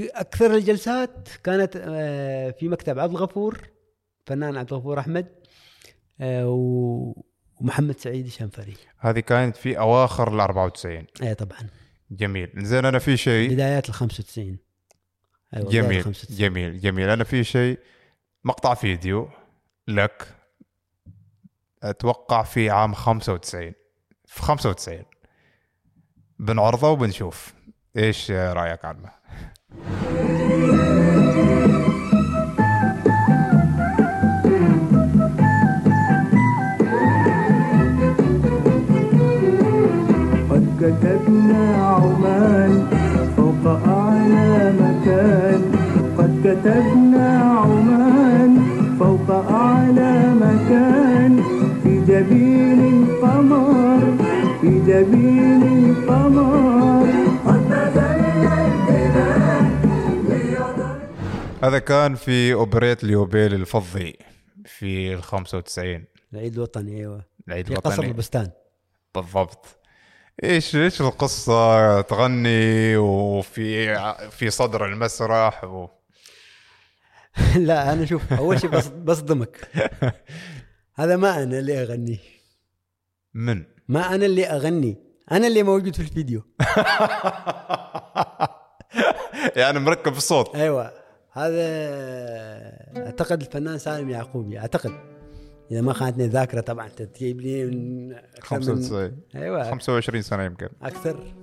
Speaker 1: أكثر الجلسات كانت آه، في مكتب عبد الغفور فنان عبد الغفور أحمد آه، و- ومحمد سعيد شنفري
Speaker 2: هذه كانت في أواخر ال 94
Speaker 1: اي طبعا.
Speaker 2: جميل. زين أنا في شيء؟
Speaker 1: بدايات ال 95 أيوه بدايات ال
Speaker 2: جميل
Speaker 1: 95.
Speaker 2: جميل جميل. أنا في شيء مقطع فيديو لك أتوقع في عام 95 في 95 بنعرضه وبنشوف. إيش رأيك عنه
Speaker 10: كتبنا عمان فوق أعلى مكان في جبين القمر في جبين القمر.
Speaker 2: هذا كان في أوبريت اليوبيل الفضي في ال 95
Speaker 1: العيد الوطني أيوه.
Speaker 2: العيد
Speaker 1: في قصر
Speaker 2: الوطني.
Speaker 1: البستان.
Speaker 2: بالضبط. إيش إيش القصة؟ تغني وفي في صدر المسرح و...
Speaker 1: لا أنا شوف أول شيء بص- بصدمك. هذا ما أنا اللي أغني.
Speaker 2: من؟
Speaker 1: ما أنا اللي أغني. أنا اللي موجود في الفيديو.
Speaker 2: يعني مركب الصوت.
Speaker 1: أيوه. هذا أعتقد الفنان سالم يعقوبي أعتقد. إذا ما خانتني الذاكرة طبعا أنت تجيب لي من أكثر من-
Speaker 2: 95
Speaker 1: أيوه.
Speaker 2: 25 سنة يمكن.
Speaker 1: أكثر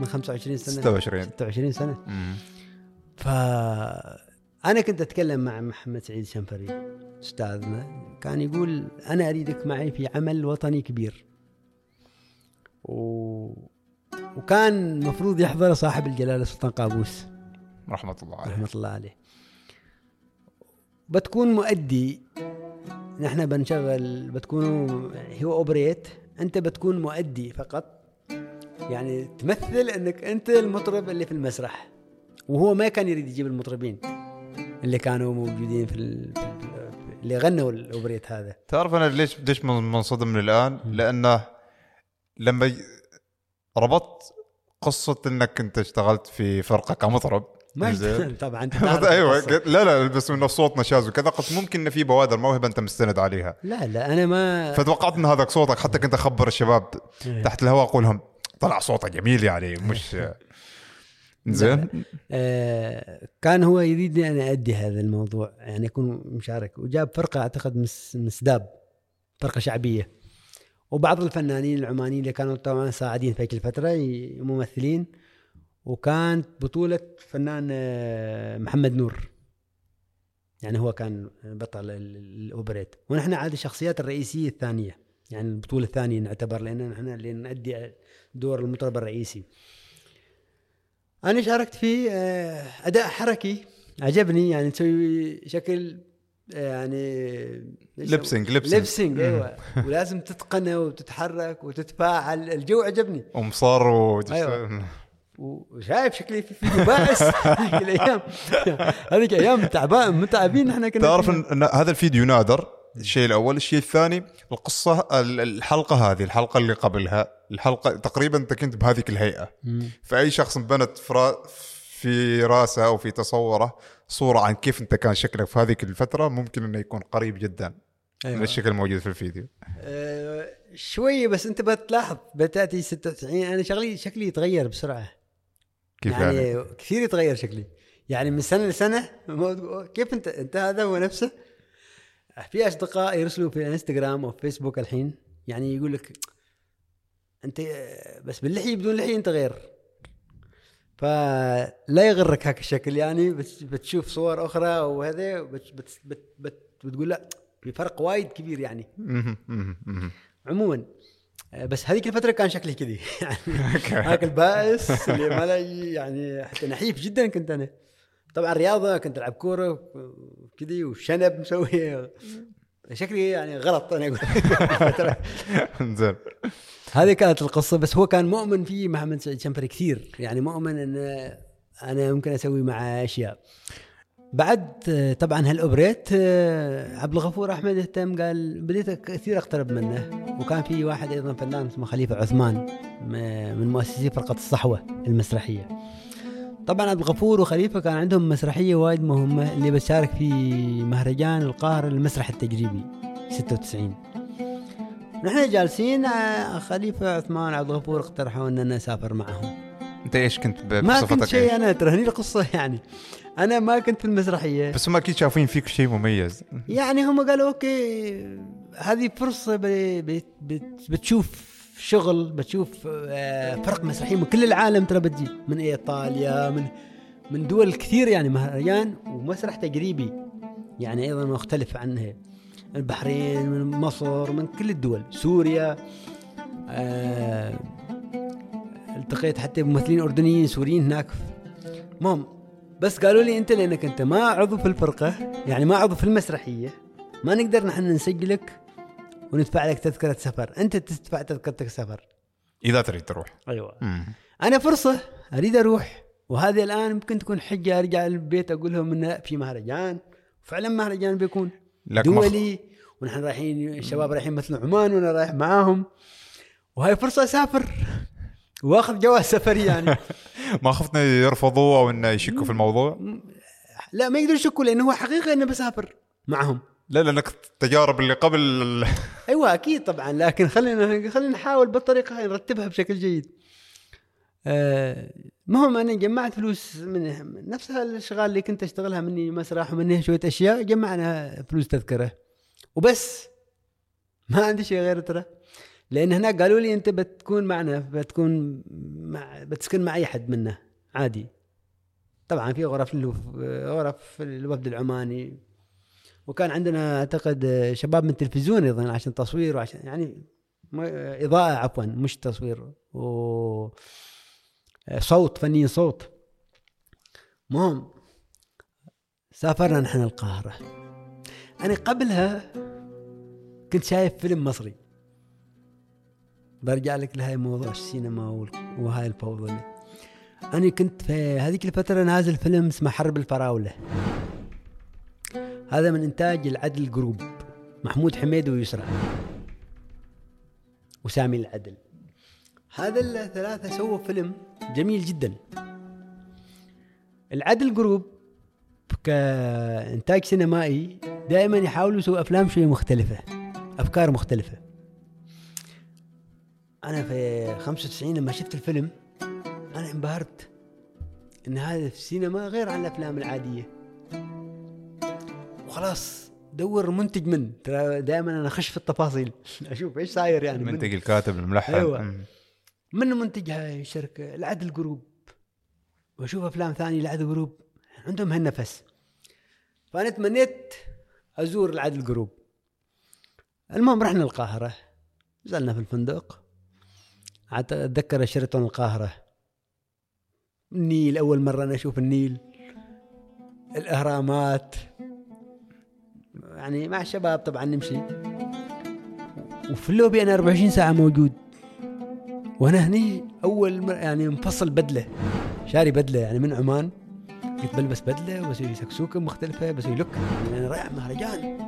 Speaker 1: من 25 سنة.
Speaker 2: 26
Speaker 1: 26
Speaker 2: سنة.
Speaker 1: ف أنا كنت أتكلم مع محمد سعيد شنفري. استاذنا كان يقول أنا أريدك معي في عمل وطني كبير. و... وكان المفروض يحضر صاحب الجلالة سلطان قابوس.
Speaker 2: رحمة الله عليه.
Speaker 1: رحمة الله عليه. بتكون مؤدي. نحن بنشغل بتكونوا هو اوبريت أنت بتكون مؤدي فقط. يعني تمثل إنك أنت المطرب اللي في المسرح. وهو ما كان يريد يجيب المطربين. اللي كانوا موجودين في, ال... في ال... اللي غنوا الأوبريت هذا
Speaker 2: تعرف أنا ليش ليش من- منصدم من الآن؟ لأنه لما ربطت قصة إنك انت اشتغلت في فرقة كمطرب
Speaker 1: ما. طبعا
Speaker 2: أيوه لا لا بس انه صوت نشاز وكذا قلت ممكن انه في بوادر موهبة أنت مستند عليها
Speaker 1: لا لا أنا ما
Speaker 2: فتوقعت إن هذاك صوتك حتى كنت أخبر الشباب
Speaker 1: إيه.
Speaker 2: تحت الهواء أقول لهم طلع صوته جميل يعني مش زين.
Speaker 1: آه، كان هو يريدني أنا ادي هذا الموضوع يعني اكون مشارك. وجاب فرقة أعتقد مس مسداب فرقة شعبية. وبعض الفنانين العمانيين اللي كانوا طبعا ساعدين في ي- ممثلين. وكانت بطولة فنان آه، محمد نور. يعني هو كان بطل ال- الأوبريت. ونحن عاد الشخصيات الرئيسية الثانية. يعني البطولة الثانية نعتبر لأن نحن اللي نؤدي دور المطرب الرئيسي. أنا شاركت في آه، أداء حركي عجبني يعني تسوي شكل آه، يعني
Speaker 2: لبسنج لبسنج
Speaker 1: لبسنج أيوه. ولازم تتقنه وتتحرك وتتفاعل. الجو عجبني.
Speaker 2: ومصر و...
Speaker 1: أيوة. وشايف شكلي في فيديو بائس هذيك الأيام هذيك أيام تعبان متعبين إحنا كنا
Speaker 2: تعرف. إن هذا الفيديو نادر؟ الشيء الأول الشيء الثاني القصة ال- الحلقة هذه الحلقة اللي قبلها الحلقة تقريبا أنت كنت بهذيك الهيئة
Speaker 1: مم.
Speaker 2: فأي شخص انبنت في را- في راسه أو في تصوره صورة عن كيف أنت كان شكلك في هذيك الفترة ممكن إنه يكون قريب جدا
Speaker 1: أيوة.
Speaker 2: من الشكل الموجود في الفيديو
Speaker 1: آه، شوية بس أنت بتلاحظ بتأتي 96 أنا شغلي شكلي يتغير بسرعة
Speaker 2: كيف يعني؟
Speaker 1: يعني كثير يتغير شكلي يعني من سنة لسنة كيف أنت أنت هذا هو نفسه في أصدقاء يرسلوا في الانستغرام أو في فيسبوك الحين يعني يقول لك أنت بس باللحية بدون لحية أنت غير. فلا يغرك هاك الشكل يعني بتشوف صور أخرى وهذا بت بت بت بت بتقول لا في فرق وايد كبير يعني. عموما بس هذيك الفترة كان شكلي كذي. يعني هاك البائس اللي ما يعني حتى نحيف جدا كنت أنا. طبعا رياضة كنت ألعب كورة كذي وشنب مسوي شكلي يعني غلط أنا أقول.
Speaker 2: زين.
Speaker 1: هذه كانت القصة بس هو كان مؤمن فيه محمد سعيد شنفري كثير. يعني مؤمن إن أنا ممكن أسوي معه أشياء. بعد طبعا هالأوبريت عبد الغفور أحمد اهتم قال بديت كثير أقترب منه. وكان في واحد أيضا فنان اسمه خليفة عثمان من مؤسسي فرقة الصحوة المسرحية. طبعا عبد الغفور وخليفة كان عندهم مسرحية وايد مهمة اللي بتشارك في مهرجان القاهره المسرح التجريبي 96 نحن جالسين آه، خليفة عثمان عبد الغفور اقترحوا إننا نسافر معهم.
Speaker 2: أنت إيش كنت ب-
Speaker 1: ما كنت
Speaker 2: بصفتك
Speaker 1: شيء
Speaker 2: إيش؟
Speaker 1: أنا ترى هني القصة يعني. أنا ما كنت في المسرحية.
Speaker 2: بس هم أكيد شايفين فيك شيء مميز.
Speaker 1: يعني هم قالوا أوكي هذه فرصة بتشوف شغل بتشوف آه، فرق مسرحي من كل العالم ترى بتجي. من إيطاليا من من دول كثير يعني مهرجان ومسرح تجريبي يعني أيضا مختلف عنها. البحرين من مصر من كل الدول. سوريا آه التقيت حتى بممثلين أردنيين سوريين هناك. المهم بس قالوا لي أنت لأنك أنت ما عضو في الفرقة يعني ما عضو في المسرحية. ما نقدر نحن نسجلك وندفع لك تذكرة سفر. أنت تدفع تذكرتك سفر.
Speaker 2: إذا تريد تروح.
Speaker 1: أيوه.
Speaker 2: مم.
Speaker 1: أنا فرصة أريد أروح. وهذه الآن ممكن تكون حجة أرجع البيت أقول لهم انه في مهرجان. فعلا مهرجان بيكون
Speaker 2: لك مخ-
Speaker 1: دولي. ونحن رايحين الشباب رايحين مثل عمان وأنا رايح معاهم. وهاي فرصة أسافر. وأخذ جواز سفري يعني.
Speaker 2: ما خفت انه يرفضوا أو إنه يشكوا في الموضوع؟
Speaker 1: لا ما يقدروا يشكوا لأنه هو حقيقة إنه بسافر معهم.
Speaker 2: لا لأنك التجارب اللي قبل
Speaker 1: أيوه أكيد طبعا. لكن خلينا خلينا نحاول بالطريقة نرتبها بشكل جيد. آه، المهم أنا جمعت فلوس من نفس الأشغال اللي كنت أشتغلها مني مسرح ومني شوية أشياء جمعنا فلوس تذكرة. وبس ما عندي شيء غير ترى. لأن هناك قالوا لي أنت بتكون معنا بتكون مع بتسكن مع أي حد منا عادي. طبعا في غرف غرف الوفد العماني. وكان عندنا أعتقد شباب من التلفزيون أيضا عشان تصوير وعشان يعني إضاءة عفوا مش تصوير و صوت صوت. مهم سافرنا نحن القاهرة. أنا قبلها كنت شايف فيلم مصري. برجع لك لهاي موضوع السينما وهاي الفوضى. أنا كنت في هذيك الفترة نازل فيلم اسمه حرب الفراولة. هذا من إنتاج العدل جروب محمود حميد ويسرى. وسامي العدل. هذا الثلاثة سووا فيلم جميل جدا. العدل جروب كإنتاج سينمائي دائما يحاولوا يسووا أفلام شوية مختلفة أفكار مختلفة. أنا في 95 لما شفت الفيلم أنا انبهرت إن هذا في السينما غير عن الأفلام العادية. وخلاص دور منتج من. ترى دائما أنا اخش في التفاصيل. أشوف إيش صاير يعني. من-
Speaker 2: المنتج الكاتب الملحن. مم.
Speaker 1: من منتج هاي الشركة؟ العدل Group. واشوف أفلام ثانية العدل Group. عندهم هالنفس. فأنا تمنيت أزور العدل Group. المهم رحنا القاهرة. نزلنا في الفندق. أتذكر شيراتون القاهرة. النيل أول مرة أنا أشوف النيل. الأهرامات. يعني مع الشباب طبعا نمشي. وفي اللوبي أنا 24 ساعة موجود. وأنا هني أول مر يعني مفصل بدلة. شاري بدلة يعني من عمان. قلت بلبس بدلة وبسوي سكسوكة مختلفة بسوي لوك. يعني أنا رايح مهرجان.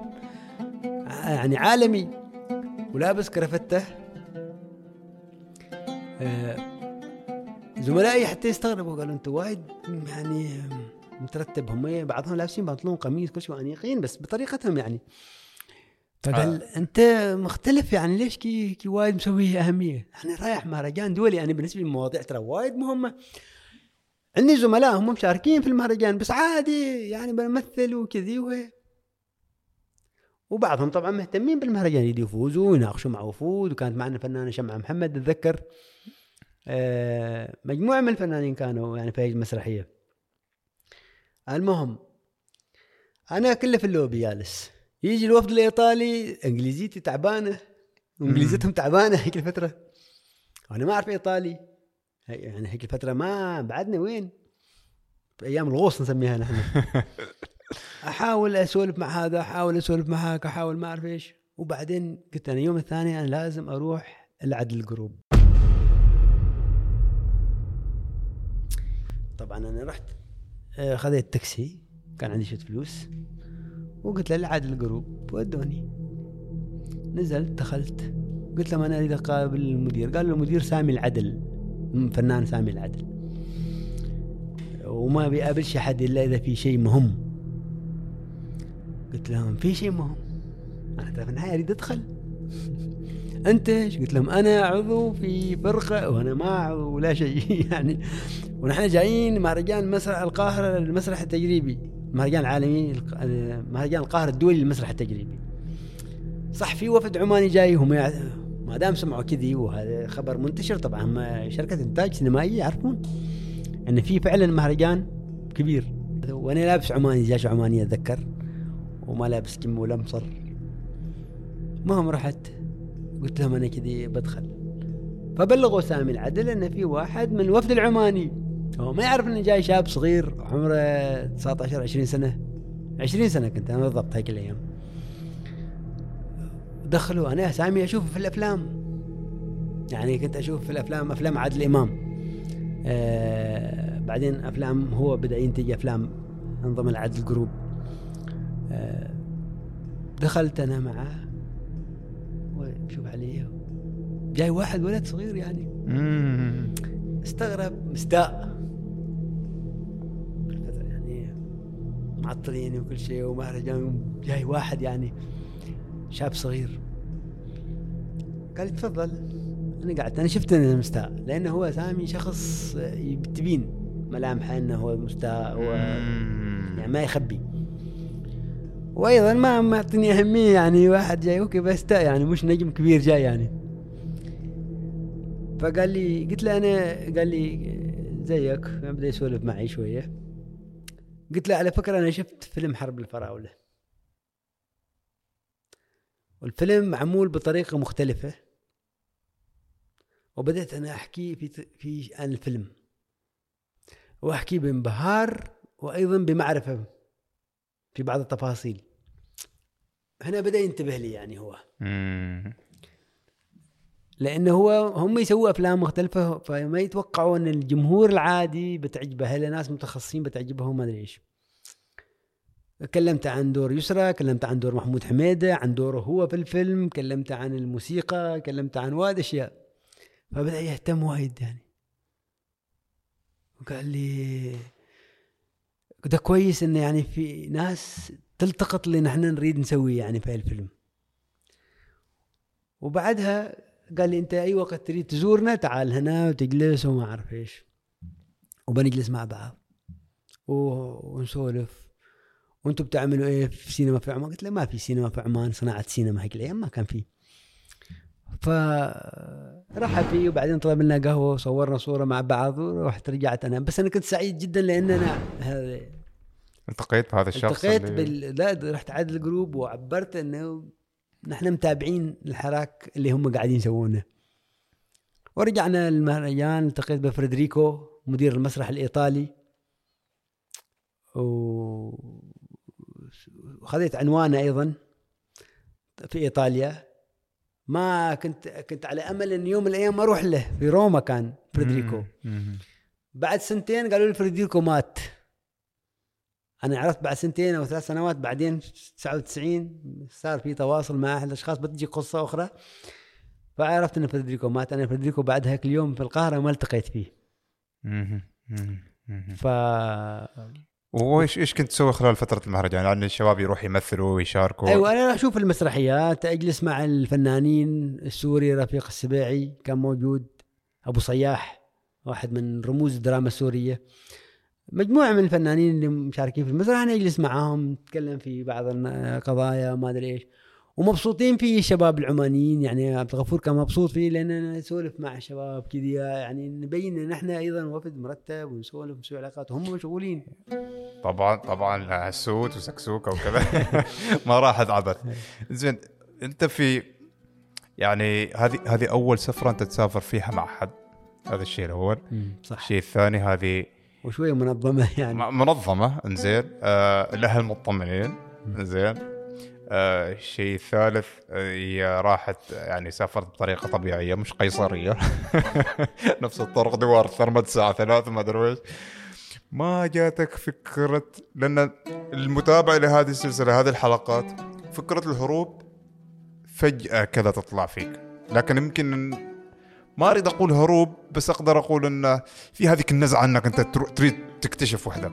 Speaker 1: يعني عالمي. ولابس كرفته آه، زملائي حتى يستغربوا قالوا انت وايد يعني مترتب هم بعضهم لابسين بنطلون قميص كل شيء انيقين بس بطريقتهم يعني فقال آه. أنت مختلف يعني ليش كي كي وايد مسوي أهمية؟ يعني رايح مهرجان دولي يعني بالنسبة لي المواضيع ترى وايد مهمة عندي زملاء هم مشاركين في المهرجان بس عادي يعني بنمثل وكذي وهي وبعضهم طبعا مهتمين بالمهرجان يدي يفوزوا ويناقشوا مع وفود وكانت معنا الفنانة شمعة محمد اتذكر آه، مجموعة من الفنانين كانوا يعني في المسرحيه المهم أنا كله في اللوبي جالس يجي الوفد الإيطالي إنجليزيتي تعبانة وانجليزيتهم تعبانة هيك الفترة. وأنا ما أعرف إيطالي. هي- يعني هيك الفترة ما بعدنا وين؟ في أيام الغوص نسميها نحن. أحاول أسولف مع هذا أحاول أسولف مع هاك أحاول ما أعرف إيش. وبعدين قلت أنا اليوم الثاني أنا لازم أروح العدل ال Group طبعا أنا رحت. خذيت تاكسي كان عندي شوية فلوس وقلت له العدل الجروب ودوني. نزلت دخلت. قلت لهم أنا أريد اقابل المدير قال له المدير سامي العدل فنان سامي العدل. وما بيقابلش أحد إلا إذا في شيء مهم. قلت لهم في شيء مهم. أنا في النهاية أريد أدخل. أنت إيش؟ قلت لهم أنا عضو في فرقة وأنا ما عضو ولا شيء. يعني ونحن جايين مهرجان مسرح القاهرة المسرح التجريبي. مهرجان العالمي الق- مهرجان القاهرة الدولي للمسرح التجريبي. صح في وفد عماني جاي هم ما دام سمعوا كذي وهذا خبر منتشر طبعا هم شركة إنتاج سينمائية يعرفون إن في فعلا مهرجان كبير. وأنا لابس عماني جاش عماني أتذكر وما لابس كم ولا مصر المهم رحت قلت لهم أنا كذي بدخل. فبلغوا سامي العدل إن في واحد من الوفد العماني. هو ما يعرف اني جاي شاب صغير عمره 19 20 سنة. 20 سنة كنت أنا بالضبط هيك الأيام. دخلوا أنا سامي أشوفه في الأفلام. يعني كنت أشوف في الأفلام أفلام عادل إمام. آه بعدين أفلام هو بدأ ينتج أفلام من ضمن العدل جروب. آه دخلت أنا معه وشوف عليه جاي واحد ولد صغير يعني. استغرب مستاء. معطلين وكل شيء ومهرجان جاي واحد يعني شاب صغير. قال لي تفضل. أنا قعدت أنا شفت أنه مستاء لأنه هو سامي شخص تبين ملامحه إنه هو مستاء هو يعني ما يخبي. وأيضا ما معطيني أهمية يعني واحد جاي أوكي بستاء يعني مش نجم كبير جاي يعني. فقال لي قلت له أنا قال لي زيك بدا يسولف معي شوية. قلت له على فكرة أنا شفت فيلم حرب الفراولة. والفيلم معمول بطريقة مختلفة. وبدأت أنا أحكي في في عن الفيلم. وأحكي بانبهار وأيضا بمعرفة في بعض التفاصيل. هنا بدأ ينتبه لي يعني هو. لأنه هو هم يسووا أفلام مختلفة فما يتوقعوا أن الجمهور العادي بتعجبه هلا ناس متخصصين بتعجبهم ما أدري إيش. كلمت عن دور يسرى كلمت عن دور محمود حميدة عن دوره هو في الفيلم كلمت عن الموسيقى كلمت عن وايد أشياء. فبدأ يهتم وايد يعني. وقال لي ده كويس إنه يعني في ناس تلتقط اللي نحن نريد نسويه يعني في الفيلم وبعدها قال لي أنت أي وقت تريد تزورنا تعال هنا وتجلس وما أعرف إيش. وبنجلس مع بعض ونسولف. وأنتم بتعملوا إيه في سينما في عمان؟ قلت له ما في سينما في عمان صناعة سينما هيك الأيام ما كان في. فرحب فيه وبعدين طلب لنا قهوة وصورنا صورة مع بعض ورحت رجعت أنا. بس أنا كنت سعيد جدا لأن أنا هذا
Speaker 2: التقيت بهذا الشخص
Speaker 1: التقيت
Speaker 2: اللي-
Speaker 1: بال... لا رحت عاد الجروب وعبرت إنه نحن متابعين الحراك اللي هم قاعدين يسوونه. ورجعنا المهرجان التقيت بفريدريكو مدير المسرح الإيطالي. و... وخذيت عنوانه أيضا في إيطاليا. ما كنت كنت على أمل ان يوم من الأيام أروح له. في روما كان فريدريكو. بعد سنتين قالوا لي فريدريكو مات. أنا عرفت بعد سنتين أو ثلاث سنوات بعدين 99 صار في تواصل مع أحد الأشخاص بتجي قصة أخرى. فعرفت ان فريدريكو مات. أنا فريدريكو بعد هيك اليوم في القاهرة ما التقيت فيه. ف
Speaker 2: وإيش إيش كنت تسوي خلال فترة المهرجان؟ يعني الشباب يروح يمثلوا ويشاركوا.
Speaker 1: أيوه أنا أشوف المسرحيات أجلس مع الفنانين السوري رفيق السبيعي كان موجود أبو صياح واحد من رموز الدراما السورية. مجموعة من الفنانين اللي مشاركين في المسرح أنا أجلس معاهم نتكلم في بعض القضايا ما أدري إيش. ومبسوطين فيه الشباب العمانيين يعني عبد الغفور كان مبسوط فيه لاننا نسولف مع الشباب كذا يعني نبين إن إحنا أيضا وفد مرتب ونسولف ونسوي علاقات وهم مشغولين.
Speaker 2: طبعا طبعا سوت وسكسوكة وكذا. ما راحت عبث زين أنت في يعني هذه هذه أول سفرة أنت تسافر فيها مع حد؟ هذا الشيء الأول.
Speaker 1: صح.
Speaker 2: الشيء الثاني هذه
Speaker 1: وشوية منظمة يعني.
Speaker 2: منظمة إنزين. آه الأهل مطمنين إنزين. آه الشيء الثالث آه، هي راحت يعني سافرت بطريقة طبيعية مش قيصرية. نفس الطرق دوار ثرمت الساعة ثلاثة ما أدري إيش. ما جاتك فكرة لأن المتابعة لهذه السلسلة هذه الحلقات فكرة الهروب فجأة كذا تطلع فيك. لكن يمكن ما أريد أقول هروب بس أقدر أقول إن في هذيك النزعة إنك أنت تريد تكتشف وحدك.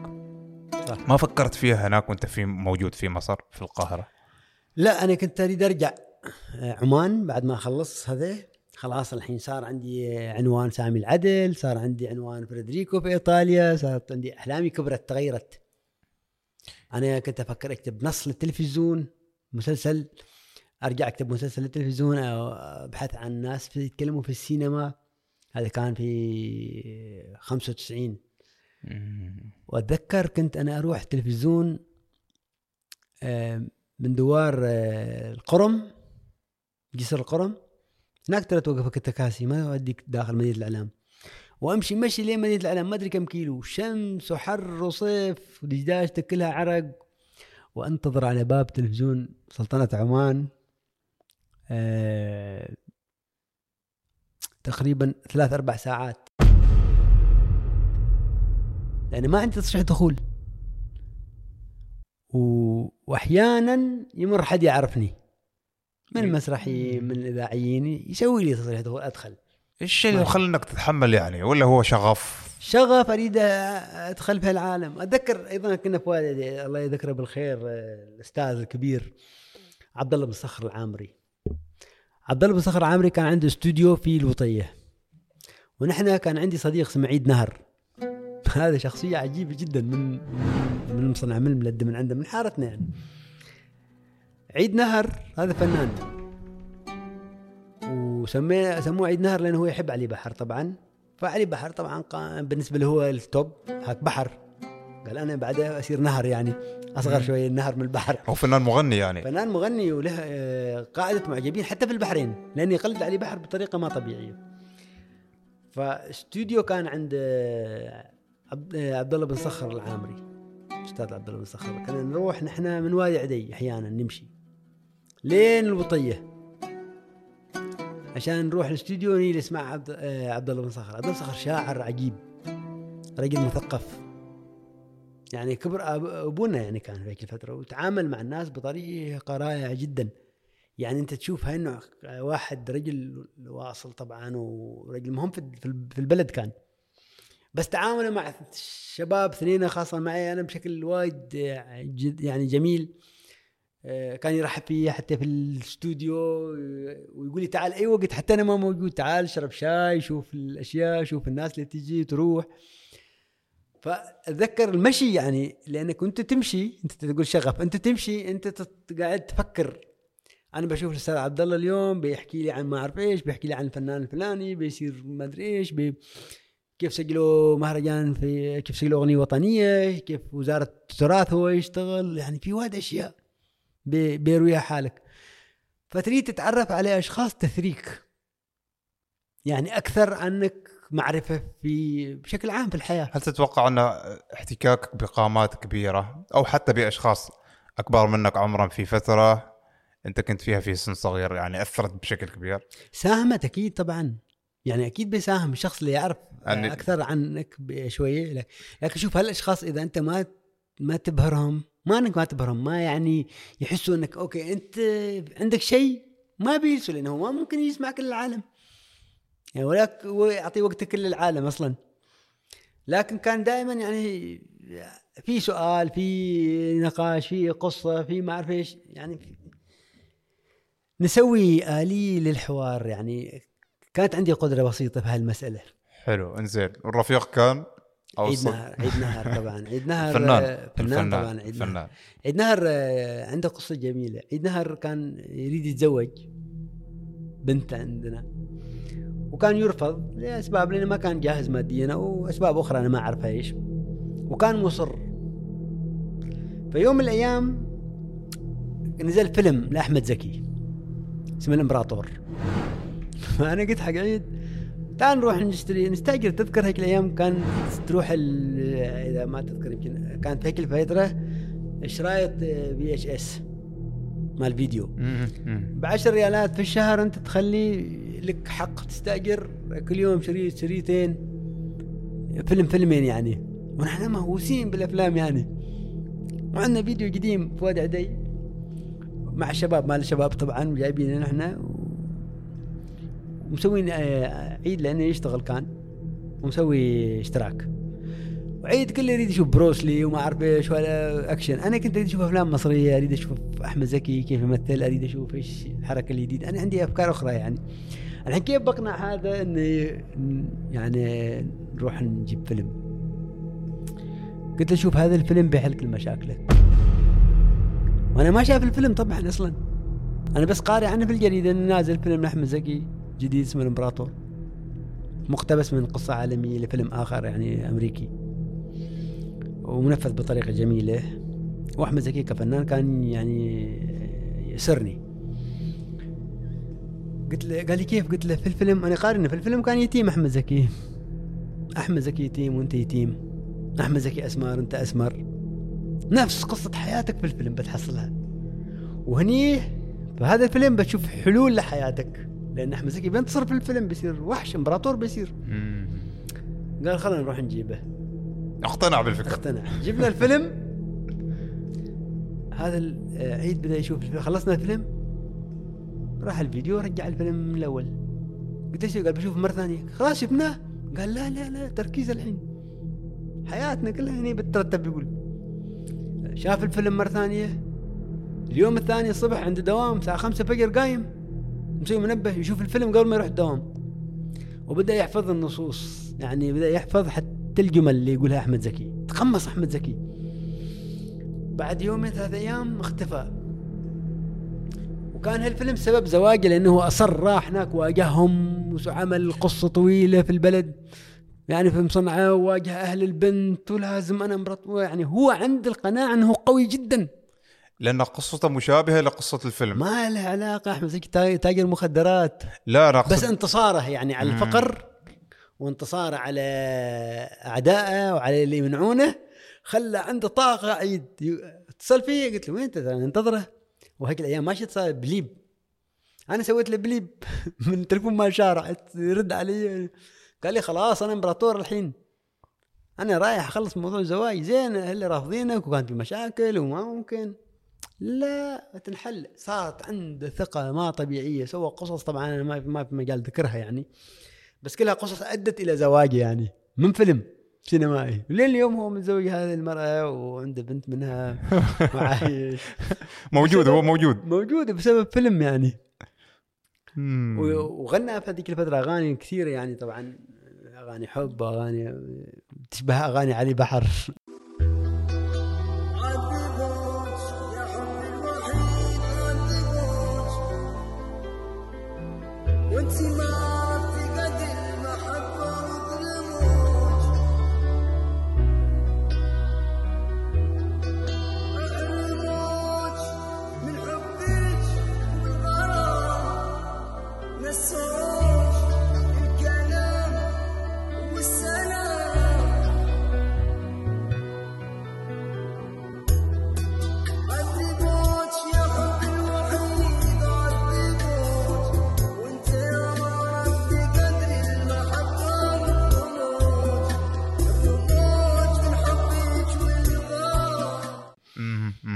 Speaker 1: صح.
Speaker 2: ما فكرت فيها هناك وأنت في موجود في مصر في القاهرة؟
Speaker 1: لا أنا كنت أريد أرجع. عمان بعد ما أخلص هذا خلاص الحين صار عندي عنوان سامي العدل صار عندي عنوان فريدريكو في إيطاليا صارت عندي أحلامي كبرت تغيرت. أنا كنت أفكر أكتب نص للتلفزيون مسلسل. أرجع أكتب مسلسل للتلفزيون أو أبحث عن ناس في يتكلموا في السينما. هذا كان في 95 وأتذكر كنت أنا أروح التلفزيون آه، من دوار آه، القرم جسر القرم. هناك ترى توقفك التكاسي ما يوديك داخل مدينة الإعلام. وأمشي مشي لين مدينة الإعلام ما أدري كم كيلو. شمس وحر وصيف ودجاج تاكلها عرق. وأنتظر على باب تلفزيون سلطنة عمان. آه تقريبا ثلاث أربع ساعات. لأن ما عندي تصريح دخول. و... واحيانا يمر حد يعرفني. من المسرحيين من الاذاعيين يسوي لي تصريح دخول أدخل.
Speaker 2: إيش الشيء اللي خلنك تتحمل يعني؟ ولا هو شغف؟
Speaker 1: شغف أريد أدخل في العالم. أتذكر أيضا كنا في والدي الله يذكره بالخير آه، الأستاذ الكبير عبد الله بن صخر العامري. عبد الله صخر العامري كان عنده استوديو في الوطية. ونحن كان عندي صديق اسمه عيد نهر. هذا شخصية عجيبة جدا من من مصنع من الملد من عنده من حارتنا يعني. عيد نهر هذا فنان. وسميه سموه عيد نهر لأنه هو يحب علي بحر طبعا. فعلي بحر طبعا بالنسبة له هو التوب هاك بحر. قال أنا بعدها اصير نهر يعني أصغر شوية النهر من البحر.
Speaker 2: هو فنان مغني يعني.
Speaker 1: فنان مغني وله آه، قاعدة معجبين حتى في البحرين لأنه يقلد علي بحر بطريقة ما طبيعية. فاستوديو كان عند آه، عبد آه، الله بن صخر العامري أستاذ عبد الله بن صخر. كنا نروح نحن من وادي عدي أحيانا نمشي لين البطية عشان نروح الاستوديو نجلس مع عبد عبد الله بن صخر. عبد الله بن صخر شاعر عجيب رجل مثقف. يعني كبر أبونا يعني كان في هيك الفترة وتعامل مع الناس بطريقة رائعه جدا. يعني أنت تشوفها انه واحد رجل واصل طبعا ورجل مهم في البلد كان. بس تعامله مع الشباب اثنين خاصة معي أنا بشكل وايد يعني جميل. آه، كان يرحب فيي حتى في الاستوديو آه، ويقول لي تعال أي وقت حتى أنا ما موجود تعال اشرب شاي شوف الأشياء شوف الناس اللي تجي تروح. فاتذكر المشي يعني لأنك كنت تمشي أنت تقول شغف أنت تمشي أنت قاعد تفكر. أنا بشوف الأستاذ عبد الله اليوم بيحكي لي عن ما أعرف إيش بيحكي لي عن الفنان الفلاني بيصير ما أدري إيش بي كيف سجلوا مهرجان في كيف سجلوا أغنية وطنية كيف وزارة التراث هو يشتغل يعني في وايد أشياء بي- بيرويها حالك. فتريد تتعرف على أشخاص تثريك. يعني أكثر عنك معرفة في بشكل عام في الحياة.
Speaker 2: هل تتوقع أن احتكاكك بقامات كبيرة أو حتى بأشخاص أكبر منك عمرا في فترة أنت كنت فيها في سن صغير يعني أثرت بشكل كبير؟
Speaker 1: ساهمت أكيد طبعا. يعني أكيد بيساهم الشخص اللي يعرف
Speaker 2: يعني-
Speaker 1: أكثر عنك بشوية. لك- لكن شوف هالأشخاص إذا أنت ما ما تبهرهم ما إنك ما تبهرهم ما يعني يحسوا إنك أوكي أنت عندك شيء ما بيجلسوا لأنه ما ممكن يسمع كل العالم يعني ولاك ويعطي وقتك كل العالم أصلا. لكن كان دائما يعني في سؤال في نقاش في قصة في ما أعرف إيش يعني نسوي آلية للحوار يعني. كانت عندي قدرة بسيطة في هالمسألة.
Speaker 2: حلو إنزين. والرفيق كان؟
Speaker 1: عيد
Speaker 2: اوصل
Speaker 1: نهر عيد نهر طبعا. عيد نهر
Speaker 2: فنان
Speaker 1: آه، فنان طبعا عيد نهر
Speaker 2: فنان.
Speaker 1: عيد نهر آه، عنده قصة جميلة. عيد نهر كان يريد يتزوج بنت عندنا. وكان يرفض لأسباب لأنه ما كان جاهز ماديا أو أسباب أخرى أنا ما أعرفها إيش. وكان مصر. في يوم من الأيام نزل فيلم لأحمد زكي اسمه الإمبراطور. فأنا قلت حق عيد تعال نروح نشتري نستأجر تذكر هيك الأيام كان تروح إذا ما تذكر يمكن كانت هيك الفترة شرايط VHS مال فيديو. ب 10 ريالات في الشهر انت تخلي لك حق تستأجر كل يوم شريط شريطين فيلم فيلمين يعني. ونحن مهووسين بالأفلام يعني. وعندنا فيديو قديم في واد عدي. مع الشباب مال الشباب طبعا جايبينه نحن. ومسوين آه، عيد لأنه يشتغل كان. ومسوي اشتراك. وعيد كله يريد يشوف بروسلي وما أعرف إيش ولا أكشن. أنا كنت أريد أشوف أفلام مصرية أريد أشوف أحمد زكي كيف يمثل أريد أشوف إيش الحركة الجديدة. أنا عندي أفكار أخرى يعني. الحين كيف بقنع هذا انه يعني نروح نجيب فيلم؟ قلت له شوف هذا الفيلم بيحل كل مشاكلك وأنا ما شايف الفيلم طبعا أصلا. أنا بس قارئ عنه في الجريدة إنه نازل فيلم لأحمد زكي جديد اسمه الإمبراطور. مقتبس من قصة عالمية لفيلم آخر يعني أمريكي. ومنفذ بطريقة جميلة. وأحمد زكي كفنان كان يعني يسرني. قلت له قال لي كيف؟ قلت له في الفيلم أنا قارن في الفيلم كان يتيم أحمد زكي. أحمد زكي يتيم وأنت يتيم. أحمد زكي أسمر انت أسمر. نفس قصة حياتك في الفيلم بتحصلها وهني في هذا الفيلم بتشوف حلول لحياتك. لأن أحمد زكي بينتصر في الفيلم بيصير وحش إمبراطور بيصير. قال خلينا نروح نجيبه.
Speaker 2: اقتنع بالفكرة.
Speaker 1: اقتنع. جبنا الفيلم. هذا العيد بدأ يشوف الفيلم. خلصنا الفيلم. راح الفيديو رجع الفيلم من الأول. قلت إيش قال بشوف مرة ثانية؟ خلاص شفناه. قال لا لا لا تركيز الحين. حياتنا كلها هني بترتب. يقول شاف الفيلم مرة ثانية. اليوم الثاني الصبح عنده دوام الساعة خمسة فجر قايم. مسوي منبه يشوف الفيلم قبل ما يروح الدوام. وبدأ يحفظ النصوص. يعني بدأ يحفظ حتى الجمل اللي يقولها أحمد زكي. تقمص أحمد زكي. بعد يومين ثلاث أيام اختفى. وكان هالفيلم سبب زواجه لأنه أصر راح هناك واجههم وعمل قصة طويلة في البلد. يعني في مصنعه وواجه أهل البنت ولازم أنا مرت يعني هو عند القناعة إنه قوي جدا.
Speaker 2: لأن قصته مشابهة لقصة الفيلم.
Speaker 1: ما له علاقة أحمد زكي تا- تاجر مخدرات.
Speaker 2: لا أقصد
Speaker 1: بس انتصاره يعني على
Speaker 2: مم.
Speaker 1: الفقر. وانتصاره على أعدائه وعلى اللي يمنعونه خلى عنده طاقة عيد اتصل فيه قلت له وين أنت؟ أنتظره. وهيك الأيام ماشي اتصال بليب. أنا سويت له بليب من التليفون ما شارع. يرد علي قال لي خلاص أنا إمبراطور الحين. أنا رايح أخلص موضوع الزواج. زين اللي رافضينك وكانت في مشاكل وما ممكن. لا تنحل. صارت عنده ثقة ما طبيعية. سوى قصص طبعا ما ما في مجال ذكرها يعني. بس كلها قصص أدت إلى زواجه يعني من فيلم سينمائي. لين اليوم هو متزوج هذه المرأة وعنده بنت منها. وعايش
Speaker 2: موجود هو موجود.
Speaker 1: موجود بسبب فيلم يعني. وغنى في هذيك الفترة أغاني كثيرة يعني طبعا. أغاني حب أغاني تشبه أغاني علي بحر.
Speaker 10: وانت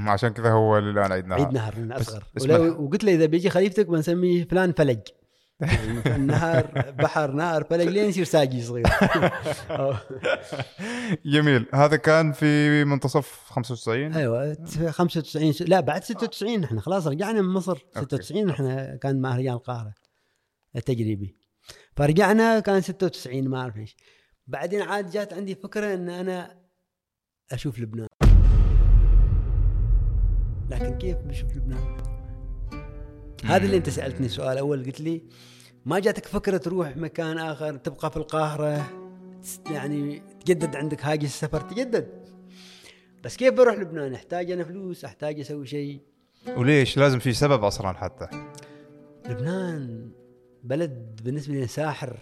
Speaker 2: عشان كذا هو الان عيد نهار.
Speaker 1: عيد نهر اصغر وقلت له إذا بيجي خليفتك بنسميه فلان فلج. يعني نهر بحر نهر فلج لين يصير ساجي صغير.
Speaker 2: جميل. هذا كان في منتصف 95
Speaker 1: أيوه 95 س- لا بعد 96 إحنا خلاص رجعنا من مصر. 96 إحنا كان مهرجان القاهرة التجريبي. فرجعنا كان 96 ما أعرف إيش. بعدين عاد جات عندي فكرة إن أنا أشوف لبنان. لكن كيف بشوف لبنان؟ هذا اللي انت سألتني سؤال أول قلت لي ما جاتك فكرة تروح مكان آخر تبقى في القاهرة يعني تجدد عندك هاجس السفر تجدد بس كيف بروح لبنان؟ أحتاج أنا فلوس، أحتاج أسوي شيء.
Speaker 2: وليش لازم في سبب أصلا حتى
Speaker 1: لبنان بلد بالنسبة لي ساحر.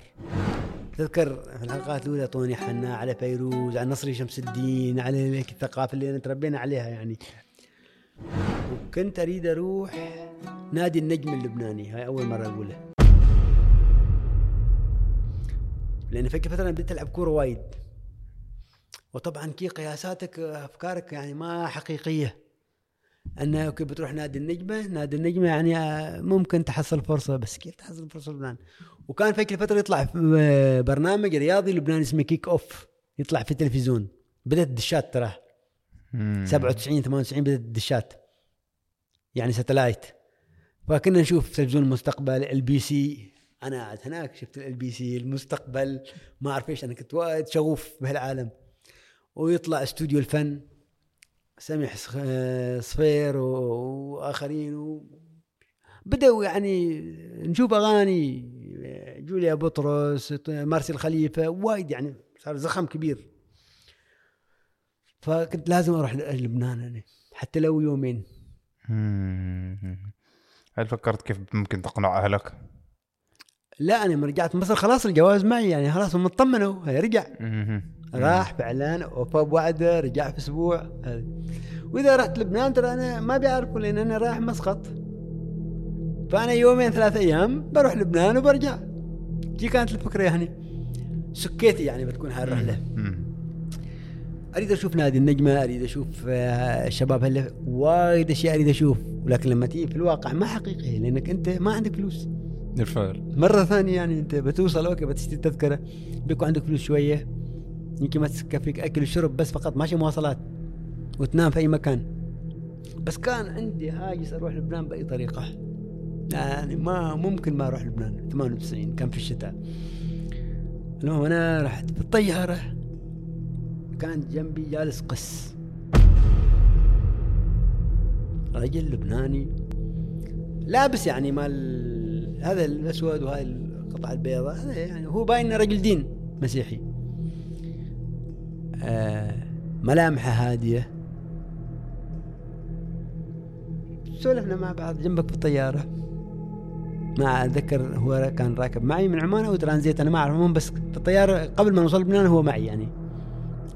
Speaker 1: تذكر في الحلقات الأولى طوني حنا على فيروز، على نصري شمس الدين، على الثقافة اللي تربينا عليها يعني. وكنت أريد أروح نادي النجم اللبناني، هاي أول مرة اقولها. لأن فكر فترة بديت ألعب كورة وايد. وطبعا هيك قياساتك أفكارك يعني ما حقيقية. انه okay بتروح نادي النجمه نادي النجمه يعني ممكن تحصل فرصة بس كيف تحصل فرصة لبنان؟ وكان هيك فترة يطلع آه، برنامج رياضي لبناني اسمه Kick Off يطلع في التلفزيون. بدأت الدشات ترى 97 98 بدأت الدشات. يعني satellite فكنا نشوف تلفزيون المستقبل LBC. أنا قاعد هناك شفت LBC المستقبل. ما أعرف إيش أنا كنت وايد شغوف بهالعالم. ويطلع استوديو الفن. سميح آه، صفير وآخرين و... بدأوا يعني نشوف أغاني. جوليا بطرس مارسي الخليفه وايد يعني صار زخم كبير. فكنت لازم أروح لبنان أنا حتى لو يومين.
Speaker 2: هل فكرت كيف ممكن تقنع أهلك؟
Speaker 1: لا أنا لما رجعت مصر خلاص الجواز معي يعني خلاص هم اطمنوا رجع. راح فعلان وفى بوعدة رجع في أسبوع. وإذا رحت لبنان ترى أنا ما بيعرفوا لأن أنا رايح مسقط فأنا يومين ثلاث أيام بروح لبنان وبرجع دي كانت الفكرة يعني سكيتي يعني بتكون هاي الرحلة
Speaker 2: مم.
Speaker 1: أريد أشوف نادي النجمة أريد أشوف آه، الشباب هلا وايد أشياء أريد أشوف. ولكن لما تيجي في الواقع ما حقيقي لأنك أنت ما عندك فلوس.
Speaker 2: بالفعل
Speaker 1: مرة ثانية يعني أنت بتوصل أوكي بتشتري تذكرة بيكون عندك فلوس شوية. يمكن ما تكفيك أكل وشرب بس فقط ماشي مواصلات وتنام في أي مكان. بس كان عندي هاجس أروح لبنان بأي طريقة. يعني ما ممكن ما أروح لبنان 98 كان في الشتاء. المهم أنا رحت في الطيارة كان جنبي جالس قس. رجل لبناني. لابس يعني مال هذا الأسود وهاي القطعة البيضاء. هذا يعني هو باين إنه رجل دين مسيحي. آه ملامحه هادية. سولفنا مع بعض جنبك في الطياره ما أتذكر هو كان راكب معي من عمان أو ترانزيت أنا ما أعرف المهم بس في الطياره قبل ما نوصل لبنان هو معي يعني.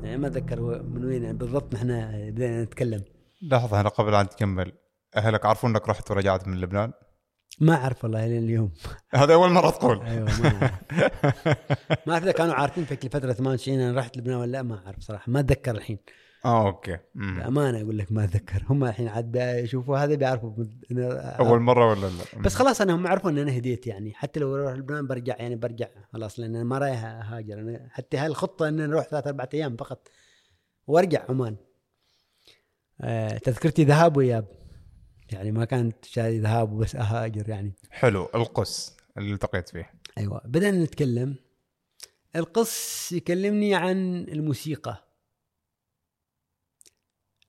Speaker 1: يعني ما أتذكر من وين يعني بالضبط نحن بدينا نتكلم.
Speaker 2: لحظة هنا قبل أن تكمل أهلك عرفوا إنك رحت ورجعت من لبنان؟
Speaker 1: ما أعرف والله لين اليوم.
Speaker 2: هذا أول مرة تقول.
Speaker 1: أيوه ما أعرف. ما اعرف اذا كانوا عارفين في الفترة 98 أنا رحت لبنان ولا لا؟ ما أعرف صراحة ما أتذكر الحين.
Speaker 2: آه أوكي. مم.
Speaker 1: بأمانة أقول لك ما أتذكر. هم الحين عاد يشوفوا هذا بيعرفوا
Speaker 2: أول مرة ولا لا؟
Speaker 1: بس خلاص أنا هم عرفوا إن أنا هديت يعني. حتى لو أروح لبنان برجع يعني برجع خلاص لأن أنا ما رايح أهاجر. أنا حتى هاي الخطة إن أنا أروح ثلاث أربع أيام فقط. وأرجع عمان. آه تذكرتي ذهاب وإياب. يعني ما كانت شاري ذهاب وبس أهاجر يعني.
Speaker 2: حلو. القس اللي التقيت فيه.
Speaker 1: أيوه. بدأنا نتكلم. القص يكلمني عن الموسيقى.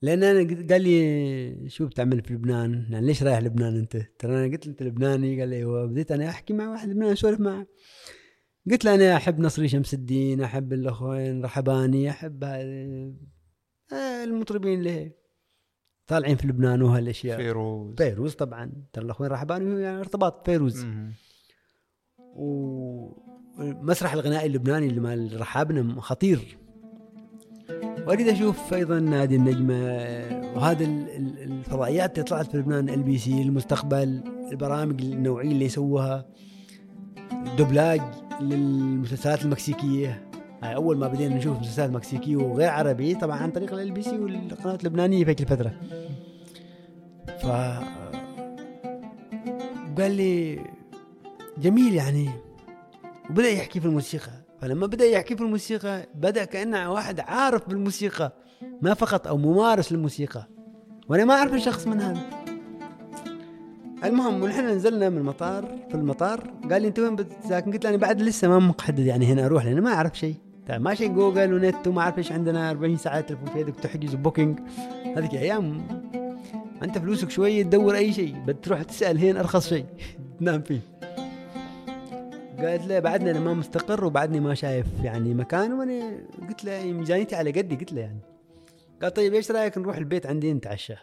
Speaker 1: لأن أنا قلت- قال لي شو بتعمل في لبنان؟ يعني ليش رايح لبنان أنت؟ ترى أنا قلت له أنت لبناني؟ قال لي أيوه بديت أنا أحكي مع واحد لبناني أسولف معه. قلت له أنا أحب نصري شمس الدين أحب الأخوين رحباني أحب آه، المطربين اللي طالعين في لبنان وهالاشياء
Speaker 2: فيروز.
Speaker 1: فيروز طبعا ترى الأخوين رحباني يعني ارتباط فيروز.
Speaker 2: مم.
Speaker 1: ومسرح الغنائي اللبناني اللي مال رحابنة خطير. واريد أشوف أيضا نادي النجمة وهذا ال- ال- الفضائيات اللي طلعت في لبنان LBC المستقبل البرامج النوعية اللي يسووها دوبلاج للمسلسلات المكسيكية. هاي أول ما بدينا نشوف مسلسلات مكسيكية وغير عربي طبعا عن طريق LBC والقنوات اللبنانية في الفترة. ف قال لي جميل يعني. وبدأ يحكي في الموسيقى. فلما بدأ يحكي في الموسيقى بدأ كانه واحد عارف بالموسيقى ما فقط أو ممارس للموسيقى. وأنا ما أعرف الشخص من هذا. المهم ونحن نزلنا من المطار في المطار قال لي أنت وين بتساكن؟ قلت له أنا بعد لسه ما محدد يعني هنا أروح لأن ما أعرف شيء. طيب ماشي جوجل ونت وما أعرف إيش عندنا 40 ساعة تلفون في يدك تحجز booking هذيك أيام أنت فلوسك شوية تدور أي شيء بتروح تسأل هين أرخص شيء تنام فيه. قالت له بعدني أنا ما مستقر وبعدني ما شايف يعني مكان وأنا قلت له ميزانيتي على قدي قلت له يعني. قال طيب إيش رأيك نروح البيت عندي نتعشى؟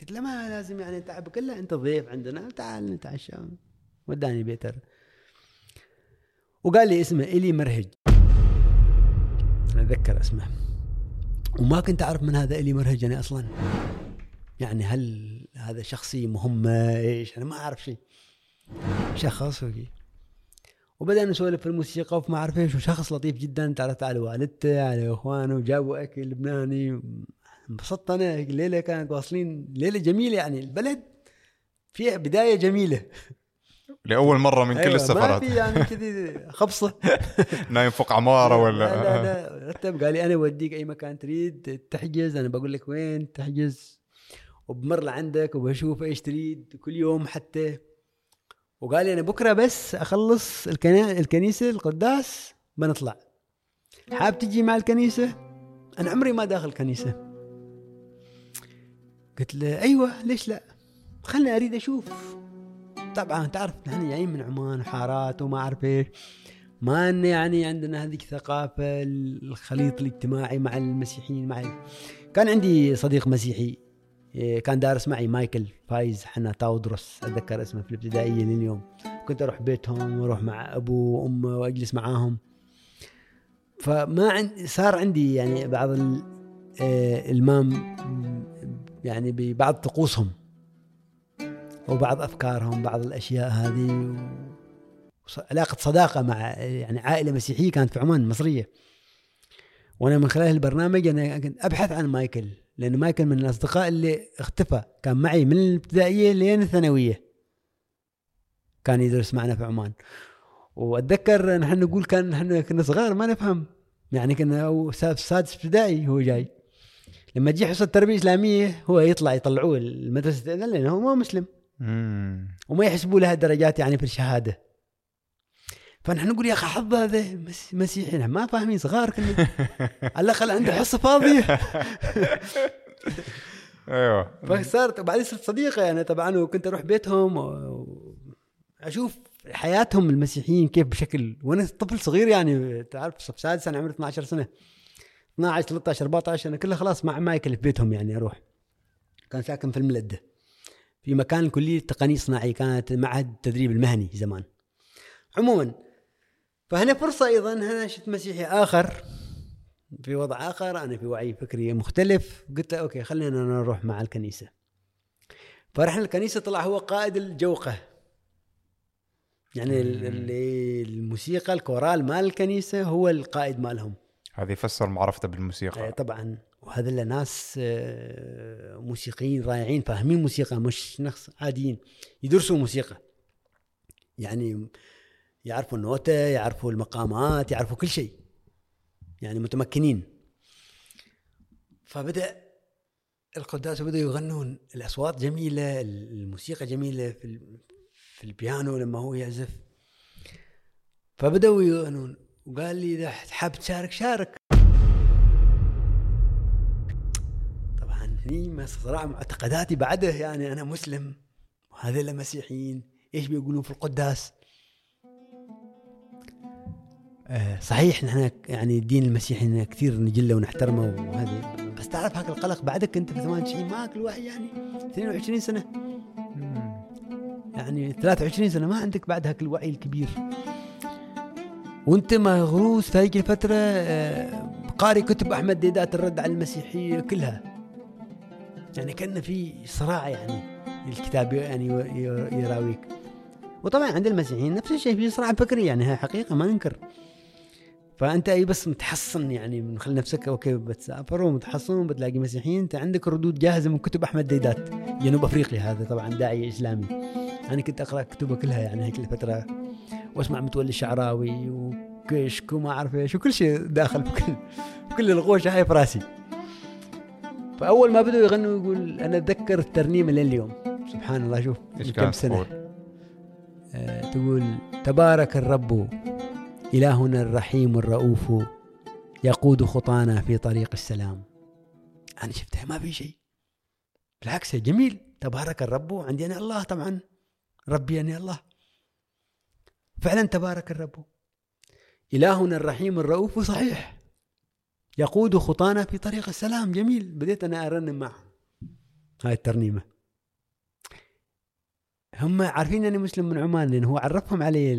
Speaker 1: قلت له ما لازم يعني تعب قال له أنت ضيف عندنا تعال نتعشى. وداني بيتر وقال لي اسمه إلي مرهج. أتذكر اسمه. وما كنت أعرف من هذا إلي مرهج أنا أصلا. يعني هل هذا شخصي مهمة؟ إيش؟ أنا ما أعرف شيء. شخص وكي وبدأنا نسولف في الموسيقى وفي ما اعرف إيش وشخص لطيف جدا تعرفت على والدته على إخوانه وجابوا أكل لبناني. انبسطت أنا الليلة كانت واصلين ليلة جميلة يعني البلد فيها بداية جميلة.
Speaker 2: لأول مرة من كل
Speaker 1: أيوة،
Speaker 2: السفرات.
Speaker 1: ما في يعني كذي خبصة.
Speaker 2: نايم فوق عمارة
Speaker 1: لا
Speaker 2: ولا؟
Speaker 1: لا لا رتب قال لي أنا أوديك أي مكان تريد تحجز. أنا بقول لك وين تحجز؟ وبمر لعندك وبشوف إيش تريد كل يوم حتى. وقال لي أنا بكرة بس أخلص. الكنيسة القداس بنطلع حاب تجي مع الكنيسة؟ أنا عمري ما داخل كنيسه قلت له أيوه ليش لا؟ خلني أريد أشوف. طبعا تعرف نحن جايين من عمان وحارات وما أعرف إيش. ما ان يعني عندنا هذيك ثقافه الخليط الاجتماعي مع المسيحيين مع كان عندي صديق مسيحي. كان دارس معي مايكل فايز حنا تاودروس أتذكر اسمه في الابتدائية لليوم. كنت أروح بيتهم وأروح مع ابوه وامه وأجلس معاهم. فما عندي صار عندي يعني بعض آه، المام يعني ببعض طقوسهم وبعض أفكارهم بعض الأشياء هذه. علاقة صداقة مع يعني عائلة مسيحية كانت في عمان مصرية. وأنا من خلال البرنامج أنا كنت أبحث عن مايكل. لأن مايكل من الأصدقاء اللي اختفى. كان معي من الابتدائية لين الثانوية. كان يدرس معنا في عمان. وأتذكر نحن نقول كان نحن كنا صغار ما نفهم. يعني كنا سادس ابتدائي هو جاي. لما تجي حصة تربية إسلامية هو يطلع يطلعوه المدرسة لأنه هو ما مسلم.
Speaker 2: مم.
Speaker 1: وما يحسبوا لها درجات يعني في الشهادة. فنحن نقول يا أخي حظ هذا مس- مسيحي ما فاهمين صغار كنا على الاقل عنده حصة فاضية.
Speaker 2: أيوه.
Speaker 1: فصارت وبعدين صرت صديقة يعني طبعا وكنت أروح بيتهم واشوف حياتهم المسيحيين كيف بشكل وأنا طفل صغير يعني تعرف صف سادس أنا عمري 12 سنة. 12 13 14 أنا كله خلاص مع مايكل في بيتهم يعني أروح. كان ساكن في الملده في مكان كليه تقنيه صناعيه كانت معهد التدريب المهني زمان. عموما فهنا فرصة أيضا أنا شفت مسيحي آخر. في وضع آخر أنا في وعي فكري مختلف. قلت له أوكي خلينا نروح مع الكنيسة. فرحنا الكنيسة طلع هو قائد الجوقة. يعني ال- اللي الموسيقى الكورال مال الكنيسة هو القائد مالهم.
Speaker 2: هذا يفسر معرفته بالموسيقى.
Speaker 1: طبعا. وهذا اللي ناس آه، موسيقيين رائعين فاهمين موسيقى مش ناس عاديين يدرسوا موسيقى. يعني يعرفوا النوتة يعرفوا المقامات يعرفوا كل شيء. يعني متمكنين. فبدأ القداس وبدأوا يغنون الأصوات جميلة الموسيقى جميلة في في البيانو لما هو يعزف. فبدأوا يغنون. وقال لي إذا حاب تشارك شارك. طبعا هني صراع معتقداتي بعده يعني أنا مسلم. وهذول مسيحيين إيش بيقولون في القداس؟ صحيح نحن يعني الدين المسيحي كثير نجله ونحترمه وهذه. بس تعرف هاك القلق بعدك أنت في 98 معك الوعي يعني 22 سنة. يعني 23 سنة ما عندك بعد هاك الوعي الكبير. وأنت مغروس في هذيك الفترة آه، قاري كتب أحمد ديدات الرد على المسيحية كلها. يعني كان في صراع يعني الكتاب يعني يراويك. وطبعا عند المسيحيين نفس الشيء في صراع فكري يعني هي حقيقة ما ننكر. فأنت اي بس متحصن يعني من خل نفسك okay بتسافر ومتحصن وبتلاقي مسيحيين أنت عندك ردود جاهزة من كتب أحمد ديدات جنوب أفريقيا هذا طبعا داعيه إسلامي. أنا كنت أقرأ كتبه كلها يعني هيك الفترة وأسمع متولي الشعراوي وكشك وما أعرف إيش وكل شيء داخل بكل كل الغوشة هاي في راسي. فأول ما بدوا يغنوا يقول أنا أتذكر الترنيمة لليوم سبحان الله شوف كم سنة؟
Speaker 2: تقول؟
Speaker 1: آه، تقول تبارك الرب إلهنا الرحيم الرؤوف يقود خطانا في طريق السلام. أنا شفتها ما في شيء. بالعكس جميل تبارك الرب عندي أنا الله طبعا. ربي أنا الله. فعلا تبارك الرب. إلهنا الرحيم الرؤوف صحيح. يقود خطانا في طريق السلام. جميل بديت أنا أرنم معه. هاي الترنيمة. هم عارفين أني مسلم من عمان لأن هو عرفهم علي.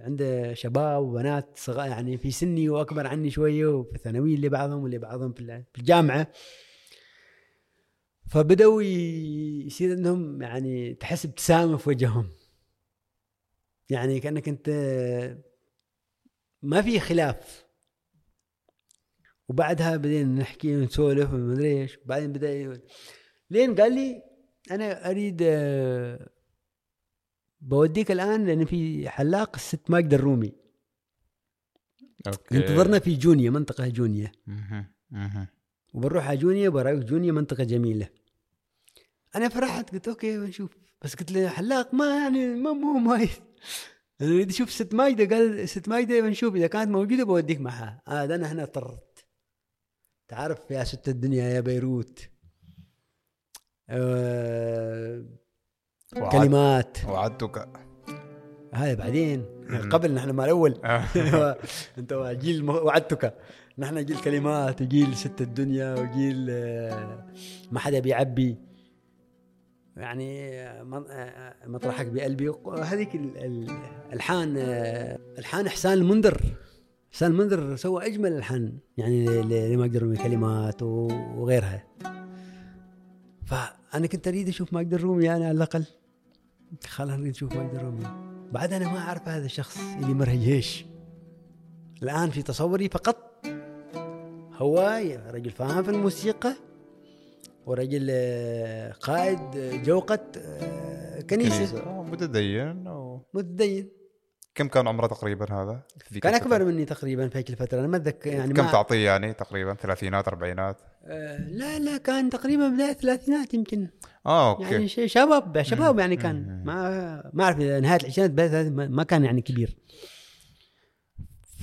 Speaker 1: عنده شباب وبنات صغار يعني في سني وأكبر عني شوية وفي الثانوية اللي بعضهم واللي بعضهم في ال- في الجامعة. فبدأوا يصير عندهم يعني تحس ابتسامه في وجههم. يعني كأنك أنت ما في خلاف. وبعدها بدينا نحكي ونسولف وما أدري إيش. وبعدين بدأ لين قال لي أنا أريد بوديك الآن لأن في حلاق الست ماجدة الرومي
Speaker 2: okay.
Speaker 1: انتظرنا في جونيا منطقة جونيا.
Speaker 2: مهم. مهم.
Speaker 1: وبنروح على جونيا برايك جونيا منطقة جميلة. أنا فرحت قلت okay بنشوف. بس قلت له حلاق ما يعني ما هاي أنا أريد أشوف ست ماجدة قال ست ماجدة بنشوف. إذا كانت موجودة بوديك معها. آه ده أنا هنا اضطرت تعرف يا ست الدنيا يا بيروت. آه
Speaker 2: وعد-
Speaker 1: كلمات.
Speaker 2: وعدتك.
Speaker 1: هذا بعدين. قبل نحن ما الأول
Speaker 2: آه.
Speaker 1: أنت جيل وعدتك. نحن جيل كلمات وجيل ست الدنيا وجيل آه، ما حدا بيعبي. يعني آه، مطرحك بقلبي. هذيك ال- ال- الحان الحان احسان المنذر. احسان المنذر سوى أجمل الحان يعني ل- ل- لما أقدر من كلمات وغيرها. فأنا كنت أريد أشوف ماجد الرومي يعني على الأقل. نريد نشوف الرومي بعد أنا ما أعرف هذا الشخص اللي مرهج هيش الآن في تصوري فقط هو رجل فاهم في الموسيقى ورجل آه، قائد آه، جوقة آه، كنيسة.
Speaker 2: كنيسة. متدين و...
Speaker 1: متدين.
Speaker 2: كم كان عمره تقريبا هذا؟
Speaker 1: كان؟ أكبر مني تقريبا في هيك الفترة أنا ما أتذكر يعني
Speaker 2: كم تعطيه يعني تقريبا؟ ثلاثينات أربعينات؟
Speaker 1: آه، لا لا كان تقريبا بداية الثلاثينات يمكن.
Speaker 2: آه أوكي.
Speaker 1: يعني شباب شباب يعني كان. ما ما أعرف إذا نهاية العشرينات بداية ما- كان يعني كبير.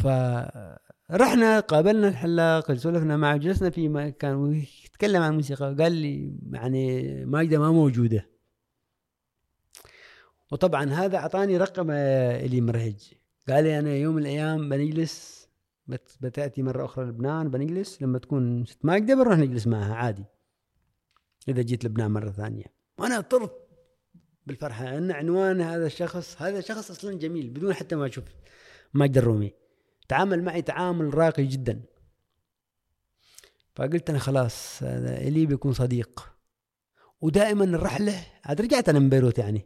Speaker 1: فرحنا قابلنا الحلاق سولفنا معه جلسنا في مكان ويتكلم عن الموسيقى قال لي يعني ماجدة ما موجودة. وطبعا هذا أعطاني رقم آه، اللي مرهج. قال لي أنا يوم من الأيام بنجلس بت- بتأتي مرة أخرى لبنان بنجلس. لما تكون ست ماجدة بنروح نجلس معها عادي. إذا جيت لبنان مرة ثانية. وأنا طرت بالفرحة. أن عنوان هذا الشخص هذا شخص أصلا جميل بدون حتى ما أشوف. ماجد الرومي تعامل معي تعامل راقي جدا. فقلت أنا خلاص هذا إلي بيكون صديق. ودائما الرحلة عاد رجعت أنا من بيروت يعني.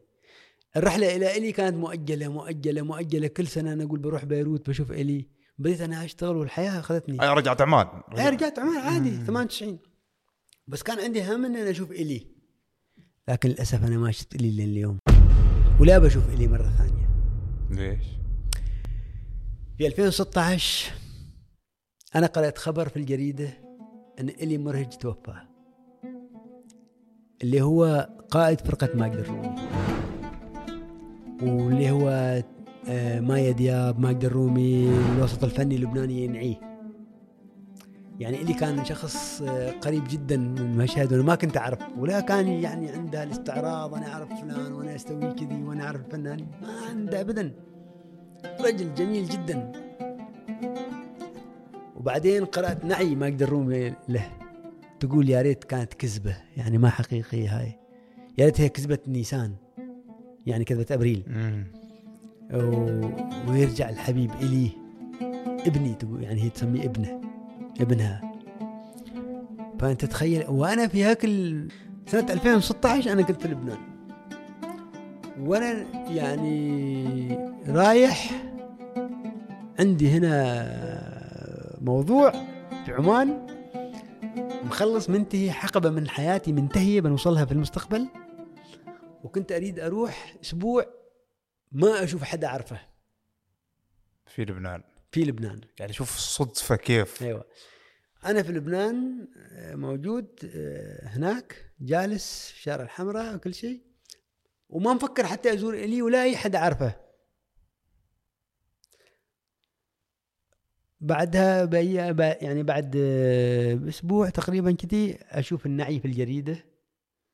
Speaker 1: الرحلة إلى إلي كانت مؤجلة مؤجلة مؤجلة. كل سنة أنا أقول بروح بيروت بشوف إلي. بديت أنا أشتغل والحياة
Speaker 2: أخذتني. رجعت عمان؟
Speaker 1: أي رجعت عمان عادي 98 بس كان عندي هم ان أنا أشوف إلي. لكن للأسف أنا ما شفت إلي لليوم ولا بشوف إلي مرة ثانية.
Speaker 2: ليش؟
Speaker 1: في 2016 أنا قرأت خبر في الجريدة إن إلي مرهج توفى. اللي هو قائد فرقة ماجد الرومي. واللي هو آه، مايا دياب ماجد الرومي الوسط الفني اللبناني ينعيه. يعني اللي كان شخص آه، قريب جدا من المشهد وأنا ما كنت أعرف ولا كان يعني عنده الاستعراض أنا أعرف فلان وأنا أستوي كذي وأنا أعرف الفنان. ما عنده ابدا. رجل جميل جدا. وبعدين قرأت نعي ماجد الرومي له. تقول يا ريت كانت كذبة. يعني ما حقيقية هاي. يا ريت هي كذبة نيسان. يعني كذبة أبريل. و... ويرجع الحبيب إلي ابني تقول يعني هي تسميه ابنه. ابنها. فأنت تخيل وأنا في هاك ال- سنة 2016 أنا كنت في لبنان. وأنا يعني رايح عندي هنا موضوع في عمان. مخلص منتهي حقبة من حياتي منتهية بنوصلها في المستقبل. وكنت أريد أروح أسبوع ما أشوف حدا أعرفه.
Speaker 2: في لبنان.
Speaker 1: في لبنان.
Speaker 2: يعني شوف الصدفه كيف.
Speaker 1: أيوه. أنا في لبنان آه، موجود آه، هناك جالس في الشارع الحمراء وكل شيء. وما مفكر حتى أزور إلي ولا أي حد عارفه بعدها بأي يعني بعد آه، أسبوع تقريبا كذي أشوف النعي في الجريدة.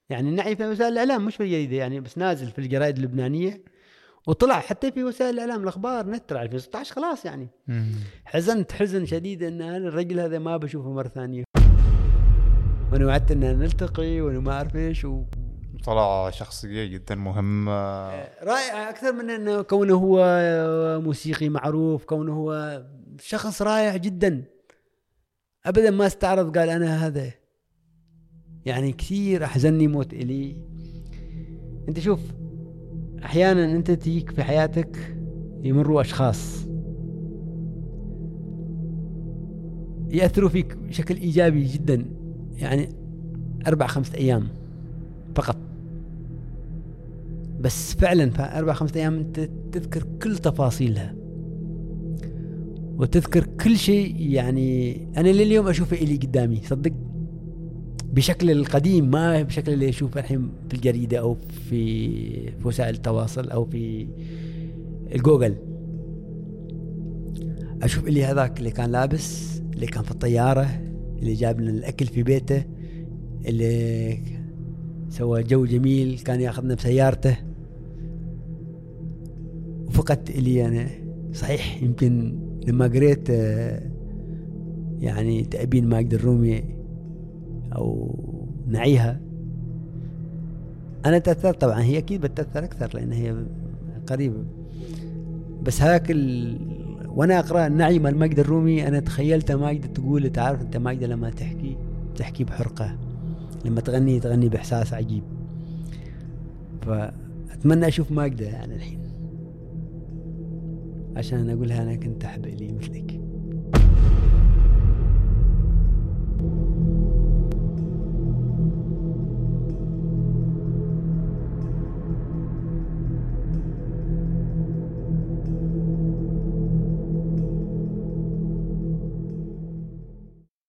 Speaker 1: يعني النعي في وسائل الإعلام مش في الجريده يعني بس نازل في الجرائد اللبنانية وطلع حتى في وسائل الإعلام الأخبار نت طلع 2016 خلاص يعني. حزنت حزن شديد إن أنا الرجل هذا ما بشوفه مرة ثانية. وأنا وعدت إن نلتقي وأنا ما أعرف إيش و...
Speaker 2: طلع شخصيه جدا مهمه
Speaker 1: رائع أكثر من إنه كونه هو موسيقي معروف كونه هو شخص رائع جدا. ابدا ما استعرض قال أنا هذا. يعني كثير أحزنني موت إلي. أنت شوف أحيانا أنت تجيك في حياتك يمروا أشخاص يأثروا فيك بشكل إيجابي جدا يعني أربع خمسة أيام فقط. بس فعلا في أربع خمسة أيام أنت تذكر كل تفاصيلها وتذكر كل شيء. يعني أنا لليوم أشوفه إلي قدامي صدق؟ بشكل القديم ما بشكل اللي اشوفه الحين في الجريدة أو في وسائل التواصل أو في الجوجل. أشوف اللي هذاك اللي كان لابس اللي كان في الطيارة اللي جاب لنا الأكل في بيته اللي سوى جو جميل كان ياخذنا بسيارته. وفقدت الي أنا. صحيح يمكن لما قريت آه، يعني تأبين ماجد الرومي أو نعيها. أنا تأثرت طبعا هي أكيد بتأثر أكثر لأن هي قريبة. بس هاك ال... وأنا أقرأ النعي مال ماجد الرومي أنا تخيلت ماجد تقول تعرف أنت ماجد لما تحكي تحكي بحرقة. لما تغني تغني بإحساس عجيب. فأتمنى أشوف ماجده يعني الحين. عشان أقولها أنا كنت أحب إلي مثلك.